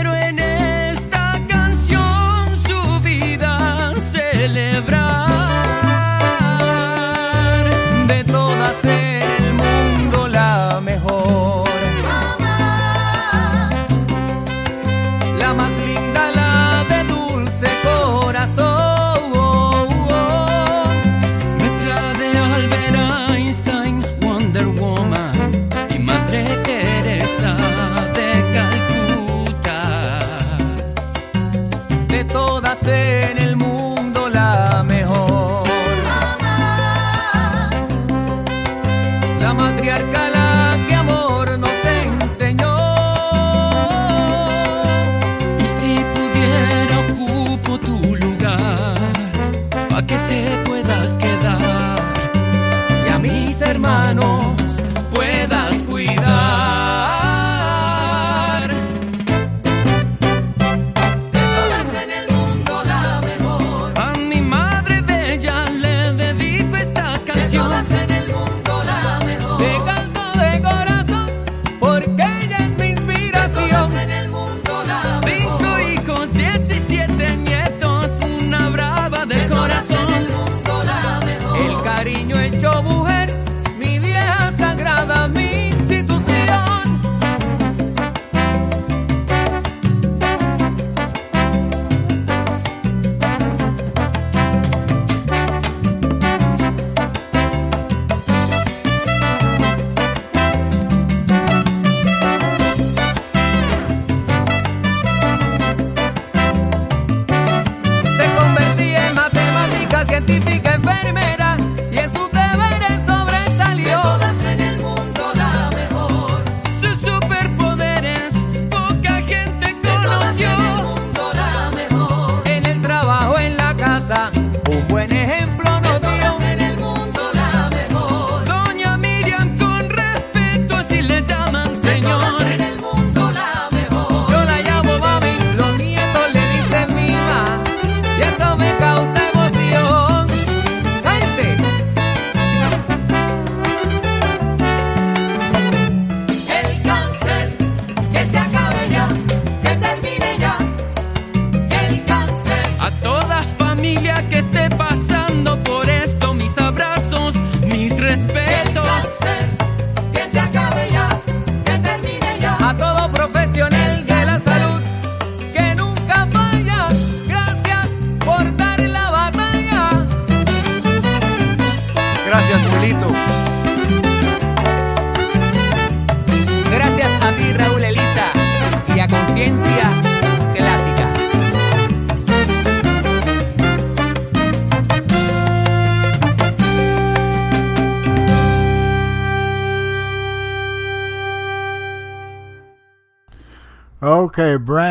[SPEAKER 18] La matriarca la que amor nos enseñó.
[SPEAKER 17] Y si pudiera ocupo tu lugar, pa' que te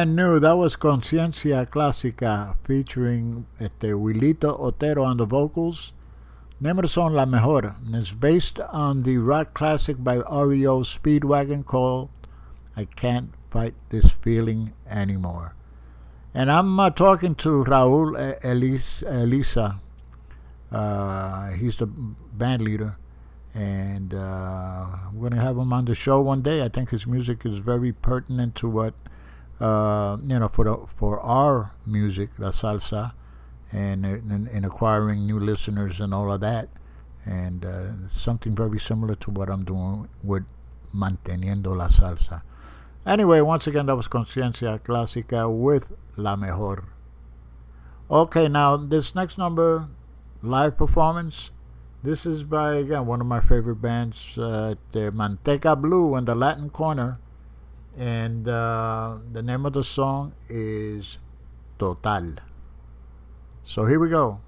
[SPEAKER 2] brand new. That was Conciencia Clásica featuring este, Wilito Otero on the vocals. Name of La Mejor. And it's based on the rock classic by REO Speedwagon called I Can't Fight This Feeling Anymore. And I'm uh, talking to Raul Elis, Elisa. Uh, he's the band leader. And uh, we're going to have him on the show one day. I think his music is very pertinent to what, uh, you know, for, the, for our music, la salsa, and in, in acquiring new listeners and all of that. And uh, something very similar to what I'm doing with Manteniendo la Salsa. Anyway, once again, that was Conciencia Clásica with La Mejor. Okay, now this next number, live performance, this is by, again, one of my favorite bands, uh, the Manteca Blue in the Latin Corner. And uh, the name of the song is Total. So here we go.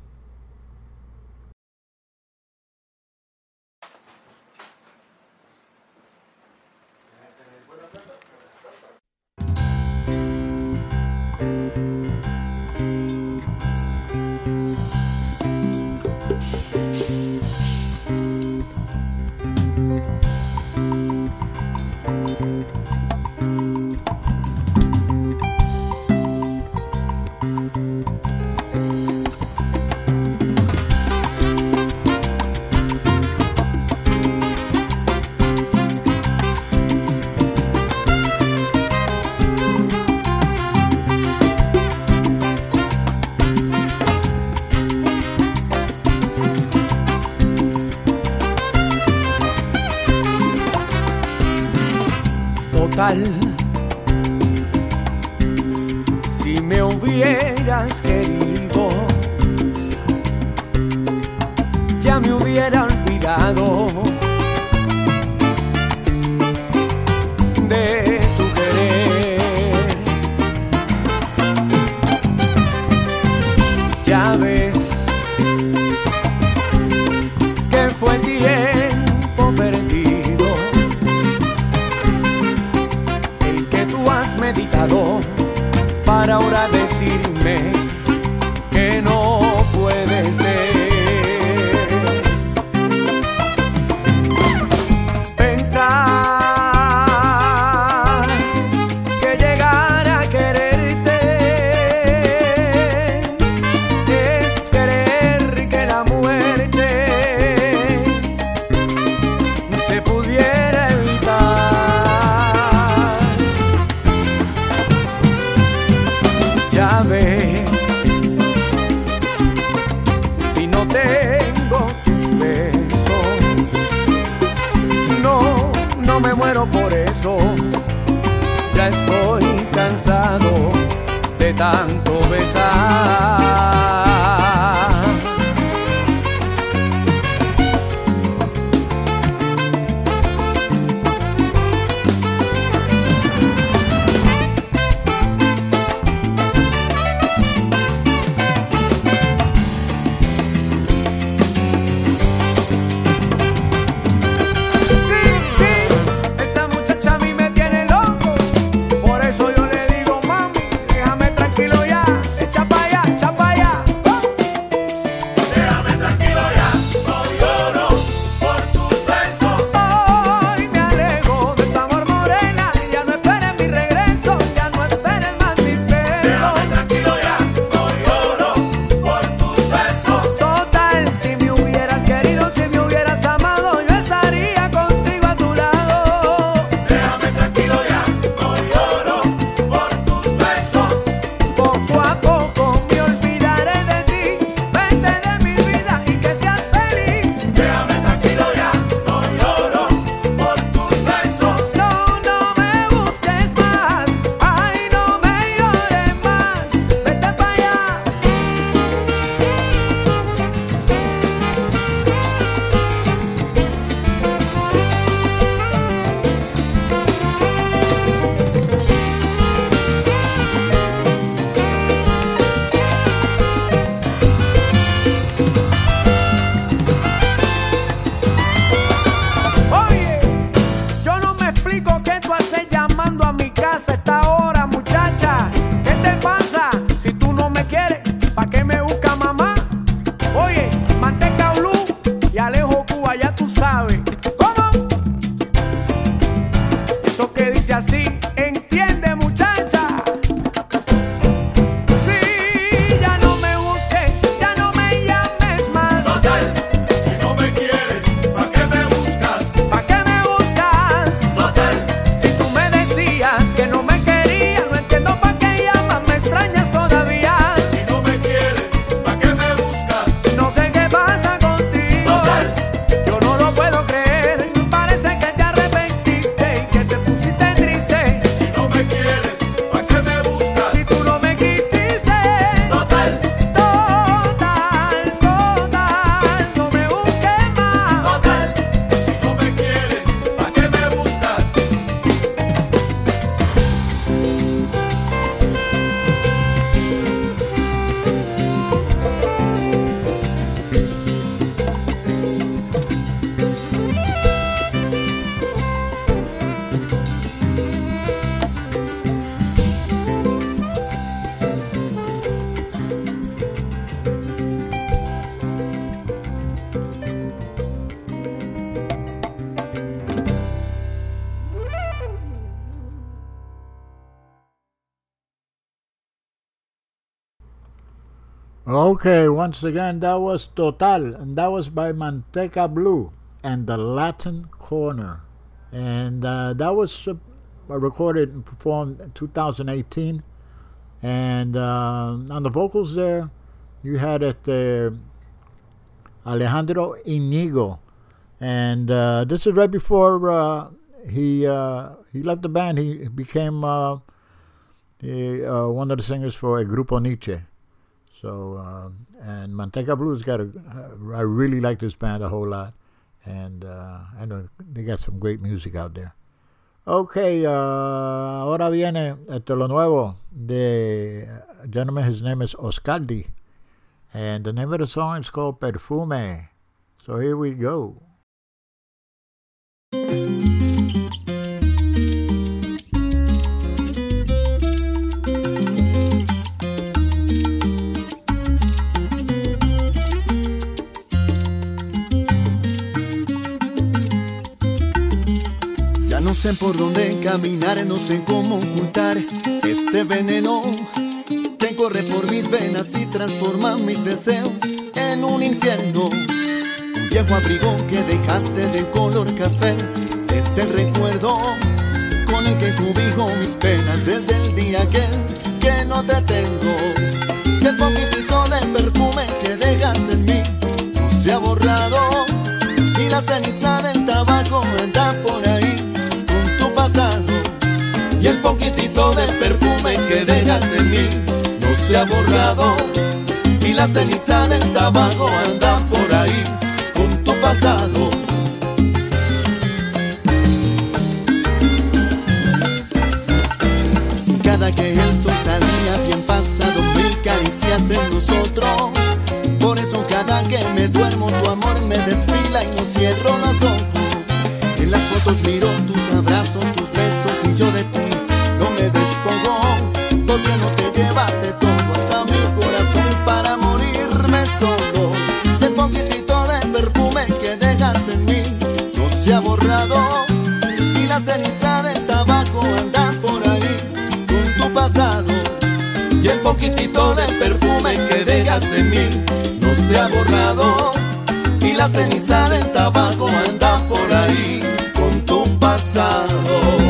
[SPEAKER 2] Okay, once again, that was Total, and that was by Manteca Blue and the Latin Corner. And uh, that was uh, recorded and performed in 2018. And uh, on the vocals there, you had it Alejandro Inigo. And uh, this is right before uh, he uh, he left the band. He became he, one of the singers for a Grupo Niche. So uh, and Manteca Blues got a. I really like this band a whole lot, and uh, I know they got some great music out there. Okay, uh, ahora viene este, lo nuevo de a gentleman. His name is Oscardi, and the name of the song is called Perfume. So here we go.
[SPEAKER 19] Sé por dónde caminar, no sé cómo ocultar este veneno que corre por mis venas y transforma mis deseos en un infierno. Un viejo abrigo que dejaste de color café es el recuerdo con el que cubijo mis penas desde el día aquel que no te tengo. Y el poquitito de perfume que dejaste en mí no se ha borrado y la ceniza del tabaco anda por ahí y el poquitito de perfume que dejaste en mí no se ha borrado y la ceniza del tabaco anda por ahí con tu pasado. Cada que el sol salía bien pasado mil caricias en nosotros. Por eso cada que me duermo tu amor me desfila y no cierro los ojos. En las fotos miro tus abrazos, tus besos y yo de ti despojo. Porque no te llevaste todo hasta mi corazón para morirme solo. Y el poquitito de perfume que dejaste en mí no se ha borrado. Y la ceniza del tabaco anda por ahí con tu pasado. Y el poquitito de perfume que dejaste en mí no se ha borrado. Y la ceniza del tabaco anda por ahí con tu pasado.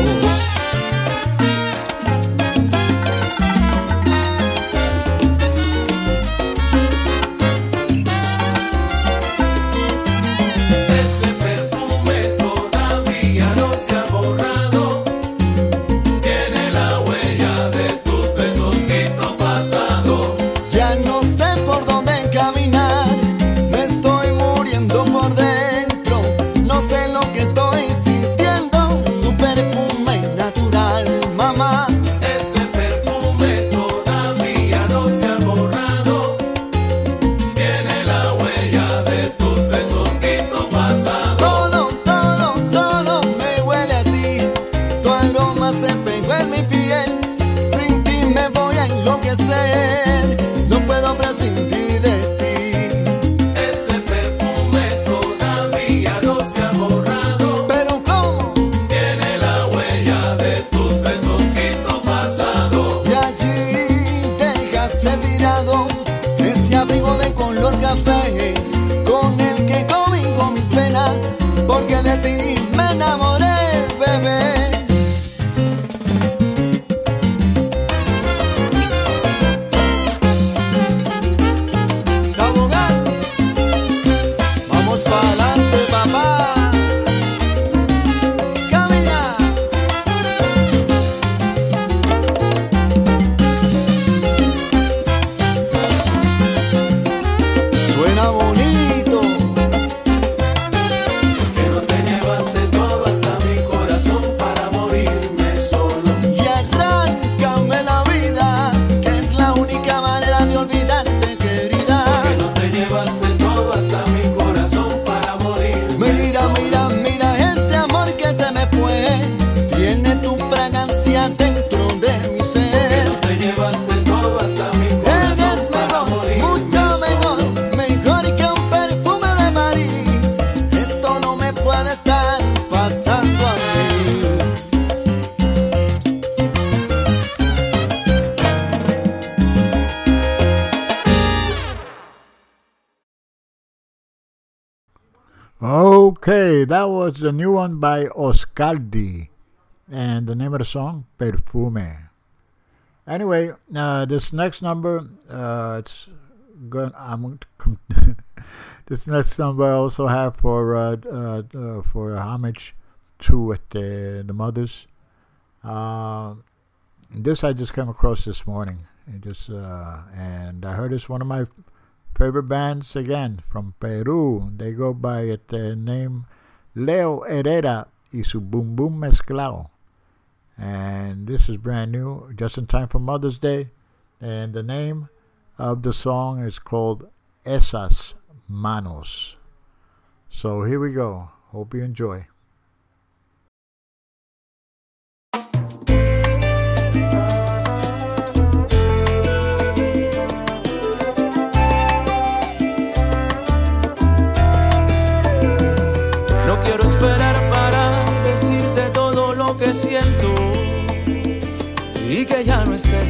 [SPEAKER 2] Was the new one by Oscardi. And the name of the song, Perfume. Anyway, uh, this next number, uh, it's. I'm this next number I also have for uh, uh, uh, for homage to uh, the the mothers. This I just came across this morning. It just and I heard it's one of my favorite bands again from Peru. They go by the name Leo Herrera y su Boom Boom Mezclao. And this is brand new, just in time for Mother's Day. And the name of the song is called Esas Manos. So here we go. Hope you enjoy.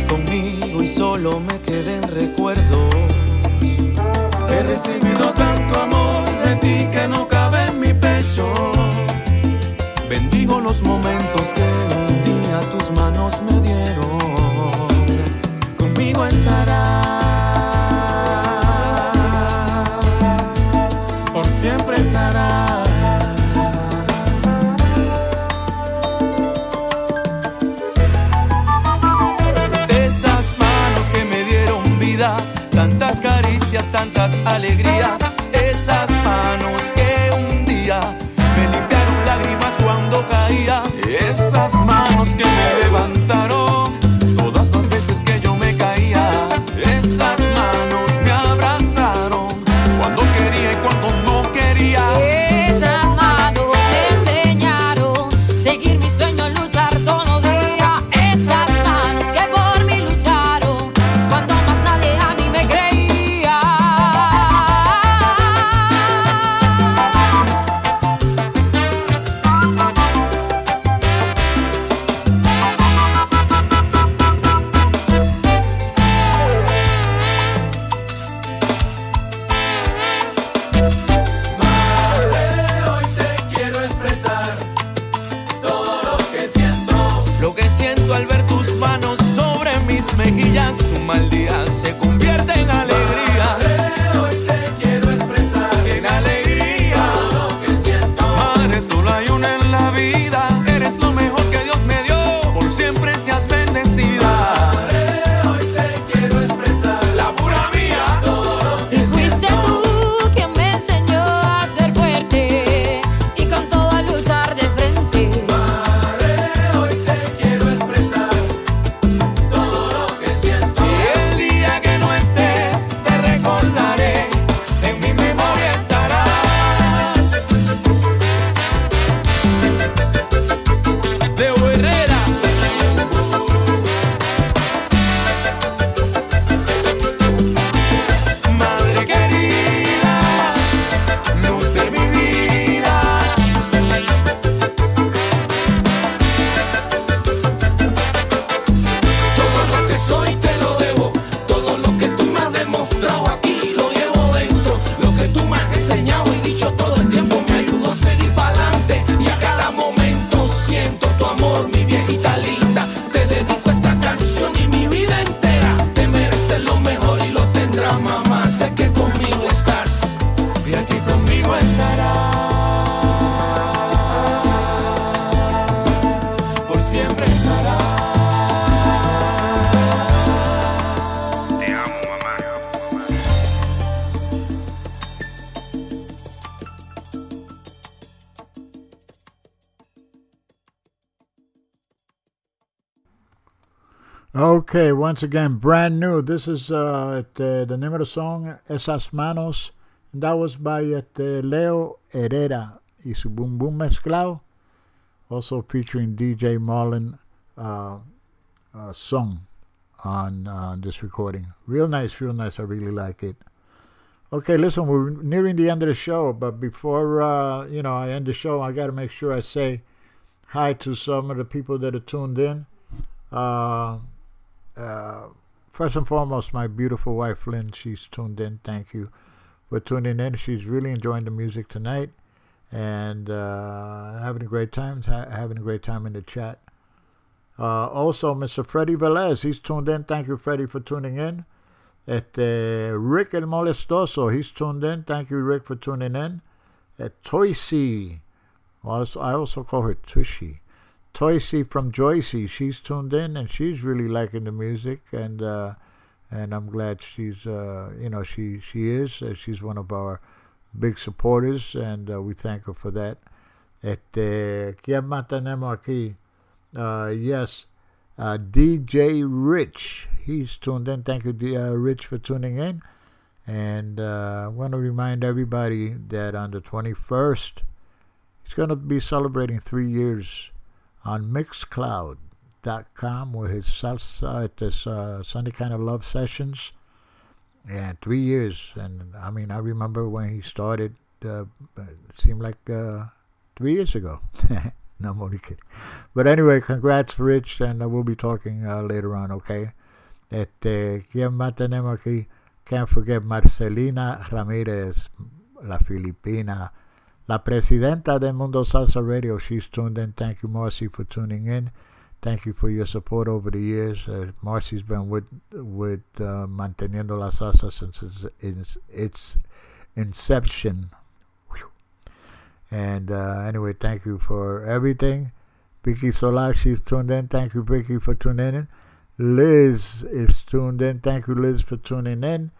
[SPEAKER 12] Conmigo y solo me queden recuerdos.
[SPEAKER 2] Once again, brand new. This is uh, the, the name of the song, Esas Manos. That was by uh, Leo Herrera y su Boom Boom Mezclao. Also featuring DJ Marlon uh, uh, song on uh, this recording. Real nice, real nice. I really like it. Okay, listen, we're nearing the end of the show, but before uh, you know I end the show, I got to make sure I say hi to some of the people that are tuned in. Uh, uh, first and foremost, my beautiful wife Lynn, she's tuned in. Thank you for tuning in. She's really enjoying the music tonight. and uh, having a great time, ha- having a great time in the chat. Uh, also, Mr. Freddie Velez, he's tuned in. Thank you, Freddie, for tuning in. At Rick El Molestoso, he's tuned in. Thank you, Rick, for tuning in. At Toysy, also, I also call her Tushy. Toysy from Joycey, she's tuned in and she's really liking the music and uh, and I'm glad she's uh, you know she she is uh, she's one of our big supporters and uh, we thank her for that. Este, ¿Quién aquí? Uh, yes, uh, DJ Rich. He's tuned in. Thank you, D- uh, Rich, for tuning in. And uh, I want to remind everybody that on the 21st, he's going to be celebrating three years on Mixcloud.com with his salsa at this uh, Sunday Kind of Love sessions. And three years. And I mean, I remember when he started, uh, it seemed like uh, three years ago. no, I'm only kidding. But anyway, congrats, Rich, and uh, we'll be talking uh, later on, okay? Este, ¿Quién más? Can't forget Marcelina Ramirez, la filipina, la presidenta de Mundo Salsa Radio. She's tuned in. Thank you, Marcy, for tuning in. Thank you for your support over the years. Uh, Marcy's been with with uh, Manteniendo la Salsa since its, its, its inception. Whew. And uh, anyway, thank you for everything. Vicky Sola, she's tuned in. Thank you, Vicky, for tuning in. Liz is tuned in. Thank you, Liz, for tuning in.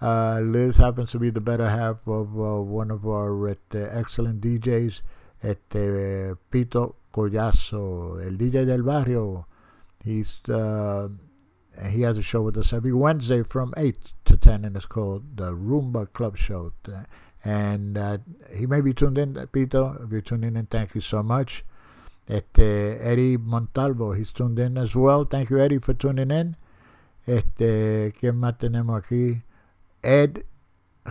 [SPEAKER 2] Uh, Liz happens to be the better half of uh, one of our uh, excellent DJs, este, Pito Collazo, el DJ del barrio. He's uh, he has a show with us every Wednesday from eight to ten, and it's called the Rumba Club Show. And uh, he may be tuned in, Pito. If you're tuning in, thank you so much. Este, Eddie Montalvo, he's tuned in as well. Thank you, Eddie, for tuning in. Este, ¿Quién más tenemos aquí? Ed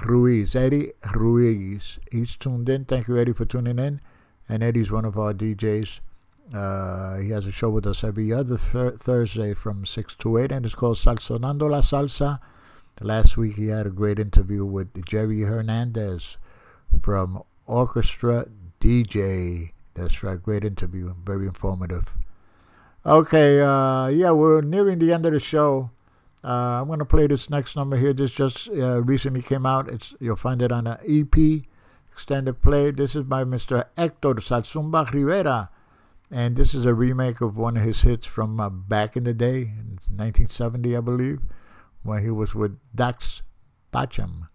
[SPEAKER 2] Ruiz, Eddie Ruiz. He's tuned in. Thank you, Eddie, for tuning in. And Eddie's one of our DJs. Uh, he has a show with us every other th- Thursday from 6 to 8, and it's called Salsonando la Salsa. Last week he had a great interview with Jerry Hernandez from Orchestra DJ. That's right, great interview, very informative. Okay, uh, yeah, we're nearing the end of the show. Uh, I'm going to play this next number here. This just uh, recently came out. It's You'll find it on an EP, extended play. This is by Mr. Hector Salsumba Rivera. And this is a remake of one of his hits from uh, back in the day, in 1970, I believe, when he was with Dax Pacham.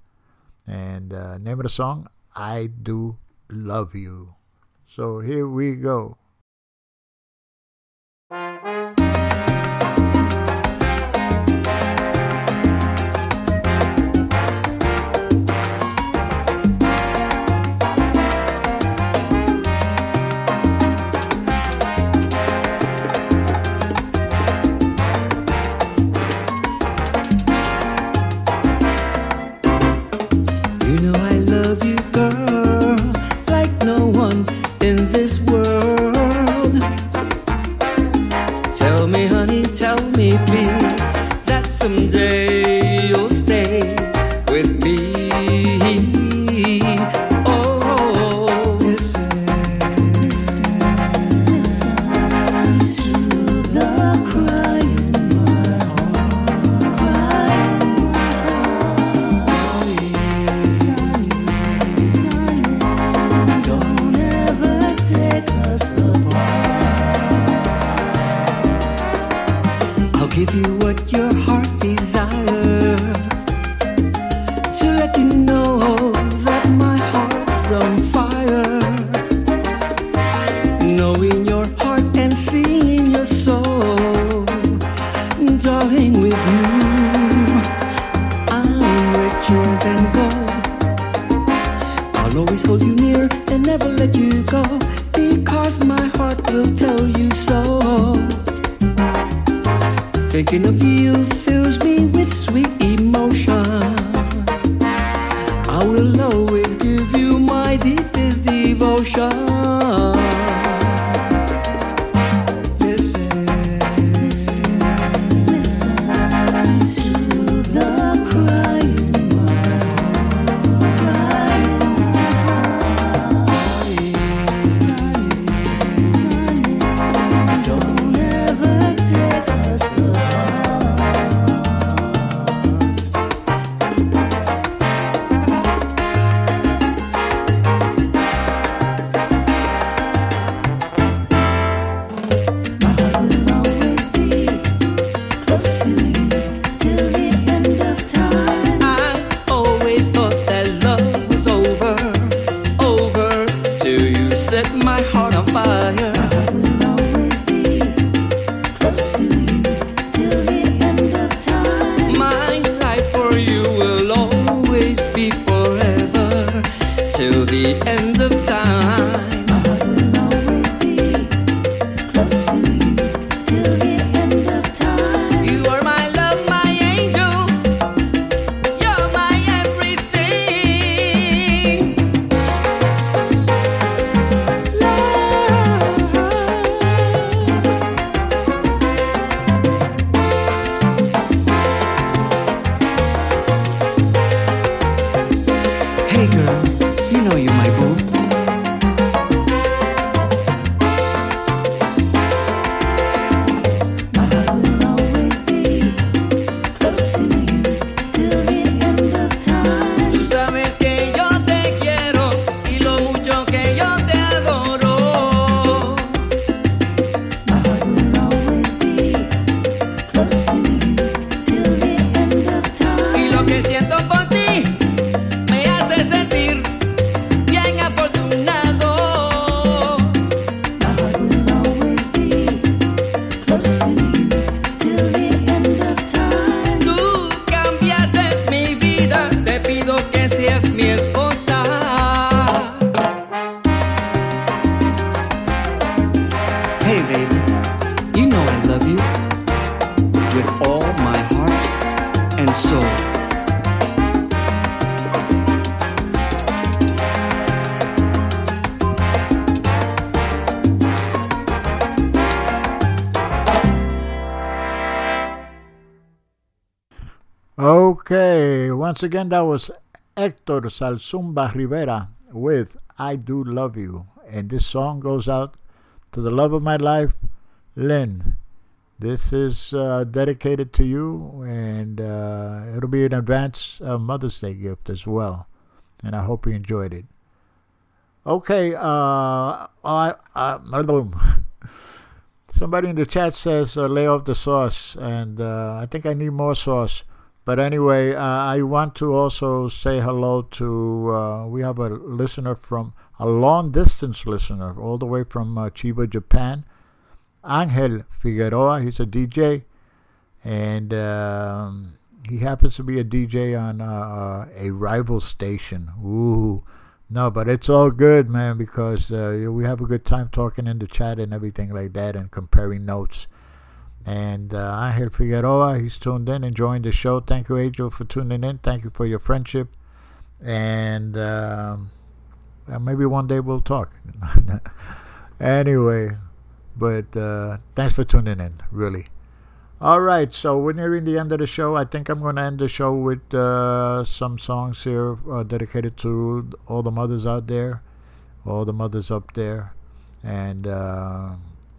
[SPEAKER 2] And uh, name of the song, I Do Love You. So here we go.
[SPEAKER 20] That
[SPEAKER 2] again, that was Hector Salzumba Rivera with I Do Love You. And this song goes out to the love of my life, Lynn. This is uh, dedicated to you, and uh, it'll be an advance uh, Mother's Day gift as well. And I hope you enjoyed it. Okay, uh, I, I, somebody in the chat says uh, lay off the sauce, and uh, I think I need more sauce. But anyway, uh, I want to also say hello to. Uh, we have a listener from a long distance listener, all the way from uh, Chiba, Japan. Angel Figueroa. He's a DJ, and um, he happens to be a DJ on uh, a rival station. Ooh, no, but it's all good, man, because uh, we have a good time talking in the chat and everything like that, and comparing notes. And uh, Angel Figueroa, he's tuned in, and enjoying the show. Thank you, Angel, for tuning in. Thank you for your friendship. And um, uh, maybe one day we'll talk. anyway, but uh, thanks for tuning in, really. All right, so we're nearing the end of the show. I think I'm going to end the show with uh, some songs here uh, dedicated to all the mothers out there, all the mothers up there. And uh,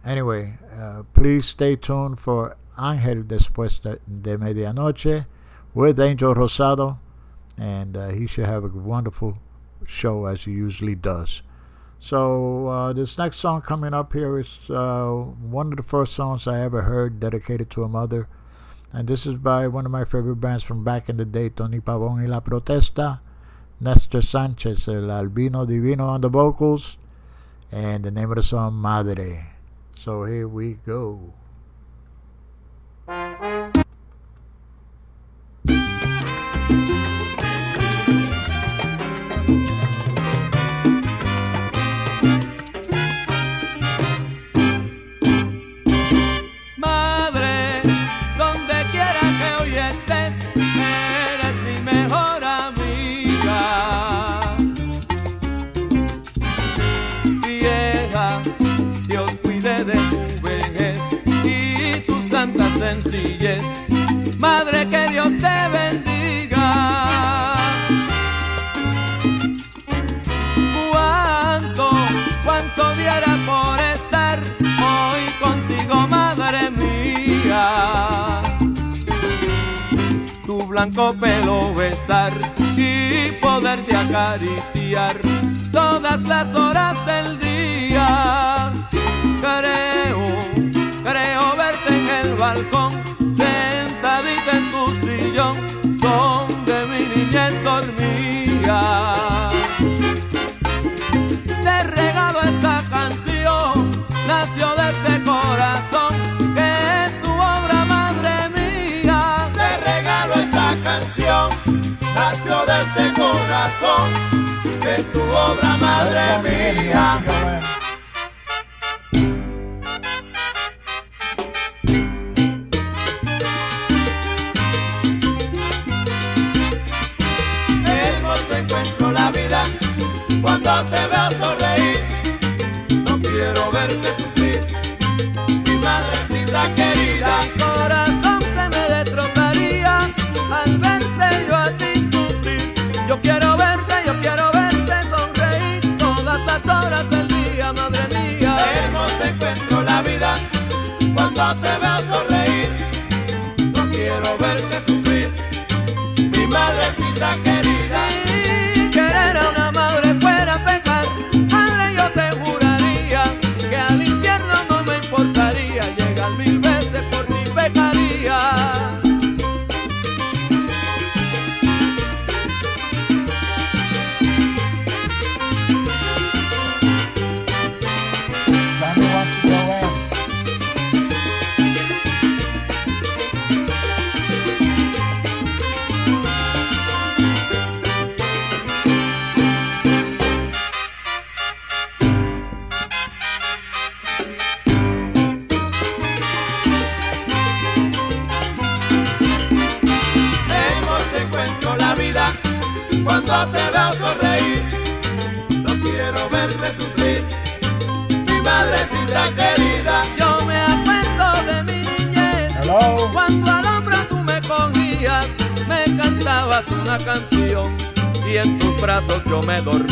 [SPEAKER 2] anyway, uh, please stay tuned for Ángel Después de, Medianoche with Angel Rosado. And uh, he should have a wonderful show as he usually does. So uh, this next song coming up here is uh, one of the first songs I ever heard dedicated to a mother, and this is by one of my favorite bands from back in the day, Tony Pavón y La Protesta, Nestor Sanchez, El Albino Divino on the vocals, and the name of the song Madre. So here we go.
[SPEAKER 4] Blanco pelo besar y poderte acariciar todas las horas del día. Creo, creo verte en el balcón, sentadita en tu sillón, donde mi niñez dormía. Te regalo esta canción, nació de este corazón,
[SPEAKER 21] nació de este corazón, es tu obra, madre mía. Cuando te veo sonreír. No quiero verte sufrir, mi madrecita querida.
[SPEAKER 4] puedo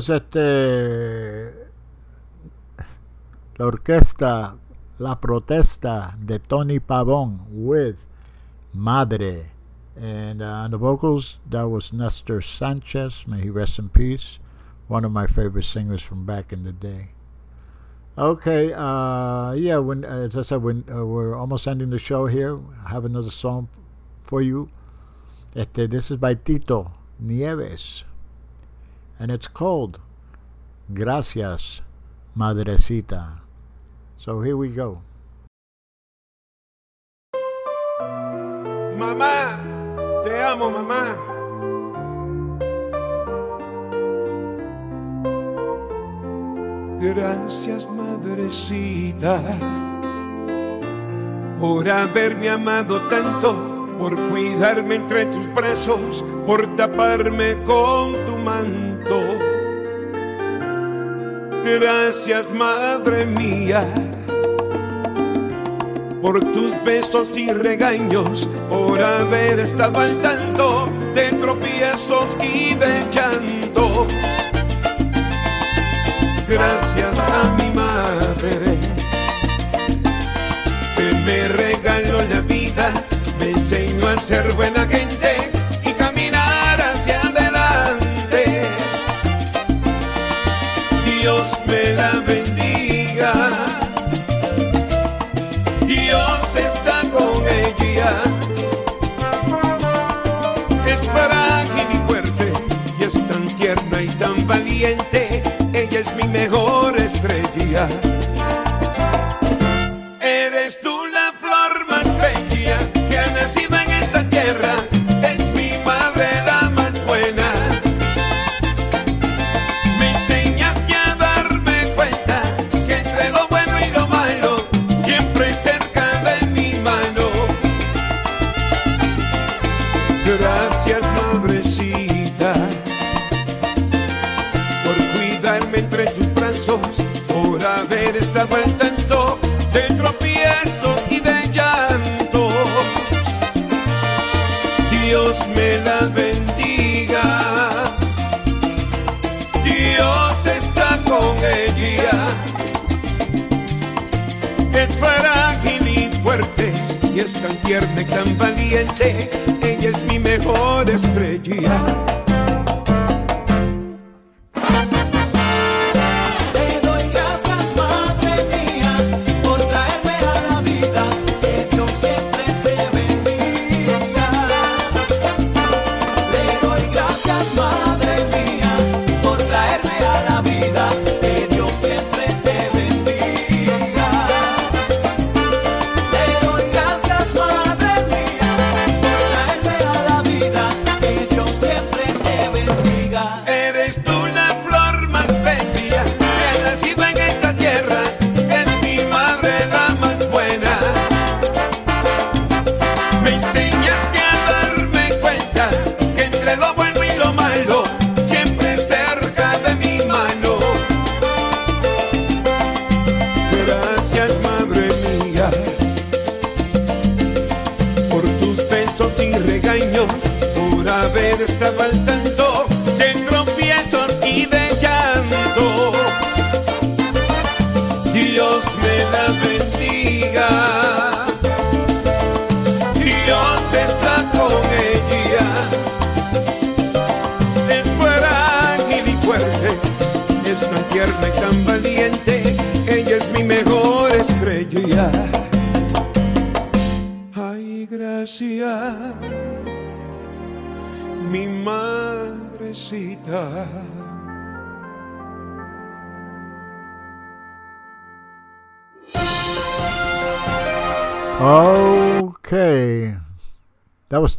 [SPEAKER 21] Entonces, este, la
[SPEAKER 2] orquesta, la protesta de Tony Pavón with Madre. And uh, on the vocals, that was Nestor Sanchez, may he rest in peace, one of my favorite singers from back in the day. Okay, uh, yeah, when, as I said, when, uh, we're almost ending the show here. I have another song for you. Este, this is by Tito Nieves and it's called Gracias, madrecita. So here we go.
[SPEAKER 22] Mamá, te amo, mamá. Gracias, madrecita, por haberme amado tanto por cuidarme entre tus presos, por taparme con tu manto. Gracias, madre mía, por tus besos y regaños, por haber estado al tanto de tropiezos y de llanto. Gracias a mi madre, que me regaló la vida vengo a ser buena gente.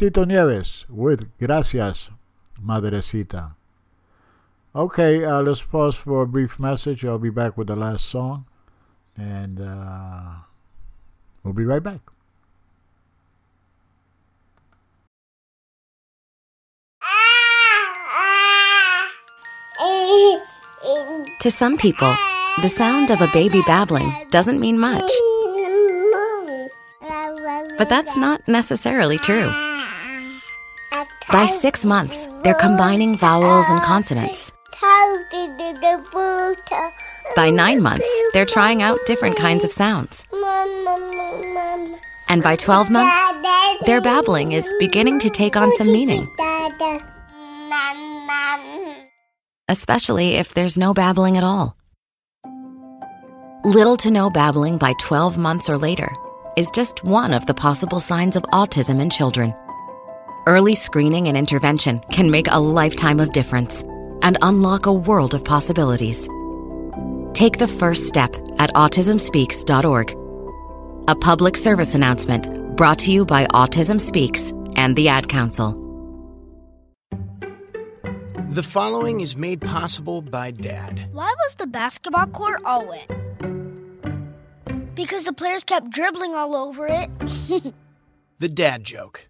[SPEAKER 2] Tito Nieves with Gracias, Madrecita. Okay, uh, let's pause for a brief message. I'll be back with the last song. And uh, we'll be right back.
[SPEAKER 23] To some people, the sound of a baby babbling doesn't mean much. But that's not necessarily true. By six months, they're combining vowels and consonants. By nine months, they're trying out different kinds of sounds. And by 12 months, their babbling is beginning to take on some meaning, especially if there's no babbling at all. Little to no babbling by 12 months or later is just one of the possible signs of autism in children. Early screening and intervention can make a lifetime of difference and unlock a world of possibilities. Take the first step at autismspeaks.org. A public service announcement brought to you by Autism Speaks and the Ad Council.
[SPEAKER 24] The following is made possible by Dad.
[SPEAKER 25] Why was the basketball court all wet? Because the players kept dribbling all over it.
[SPEAKER 24] The dad joke.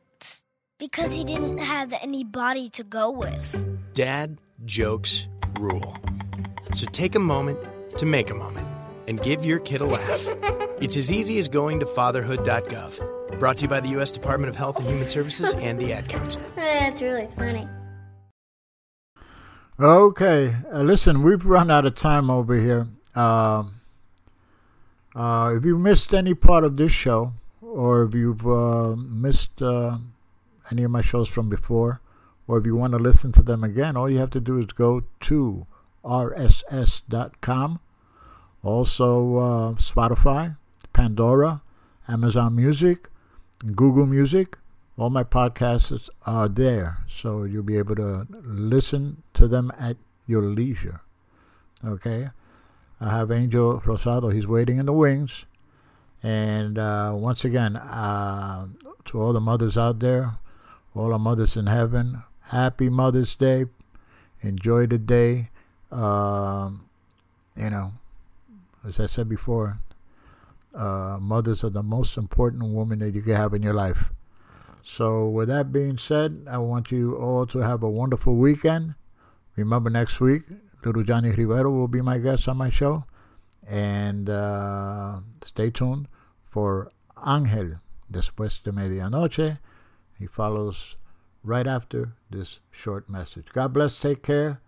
[SPEAKER 25] Because he didn't have any body to go with.
[SPEAKER 24] Dad jokes rule. So take a moment to make a moment and give your kid a laugh. It's as easy as going to fatherhood.gov. Brought to you by the U.S. Department of Health and Human Services and the Ad Council.
[SPEAKER 26] That's really funny.
[SPEAKER 2] Okay, uh, listen, we've run out of time over here. Um uh, if you missed any part of this show, or if you've uh, missed uh, any of my shows from before, or if you want to listen to them again, all you have to do is go to rss.com, also uh, Spotify, Pandora, Amazon Music, Google Music. All my podcasts are there, so you'll be able to listen to them at your leisure. Okay? I have Angel Rosado. He's waiting in the wings. And uh, once again, uh, to all the mothers out there, all our mothers in heaven, happy Mother's Day. Enjoy the day. Um, you know, as I said before, uh, mothers are the most important woman that you can have in your life. So, with that being said, I want you all to have a wonderful weekend. Remember, next week, Little Johnny Rivera will be my guest on my show. And uh, stay tuned for Ángel después de medianoche. He follows right after this short message. God bless, take care.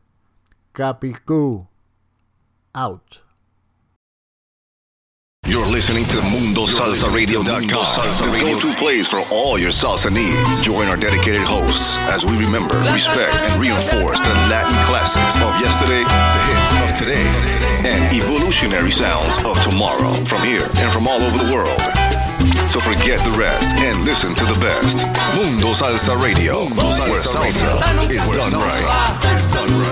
[SPEAKER 2] Capicu out.
[SPEAKER 27] You're listening to Mundo MundoSalsaRadio.com, the go-to place for all your salsa needs. Join our dedicated hosts as we remember, respect, and reinforce the Latin classics of yesterday, the hits of today, and evolutionary sounds of tomorrow from here and from all over the world. So forget the rest and listen to the best. Mundo Salsa Radio, where salsa is done right. Is done right.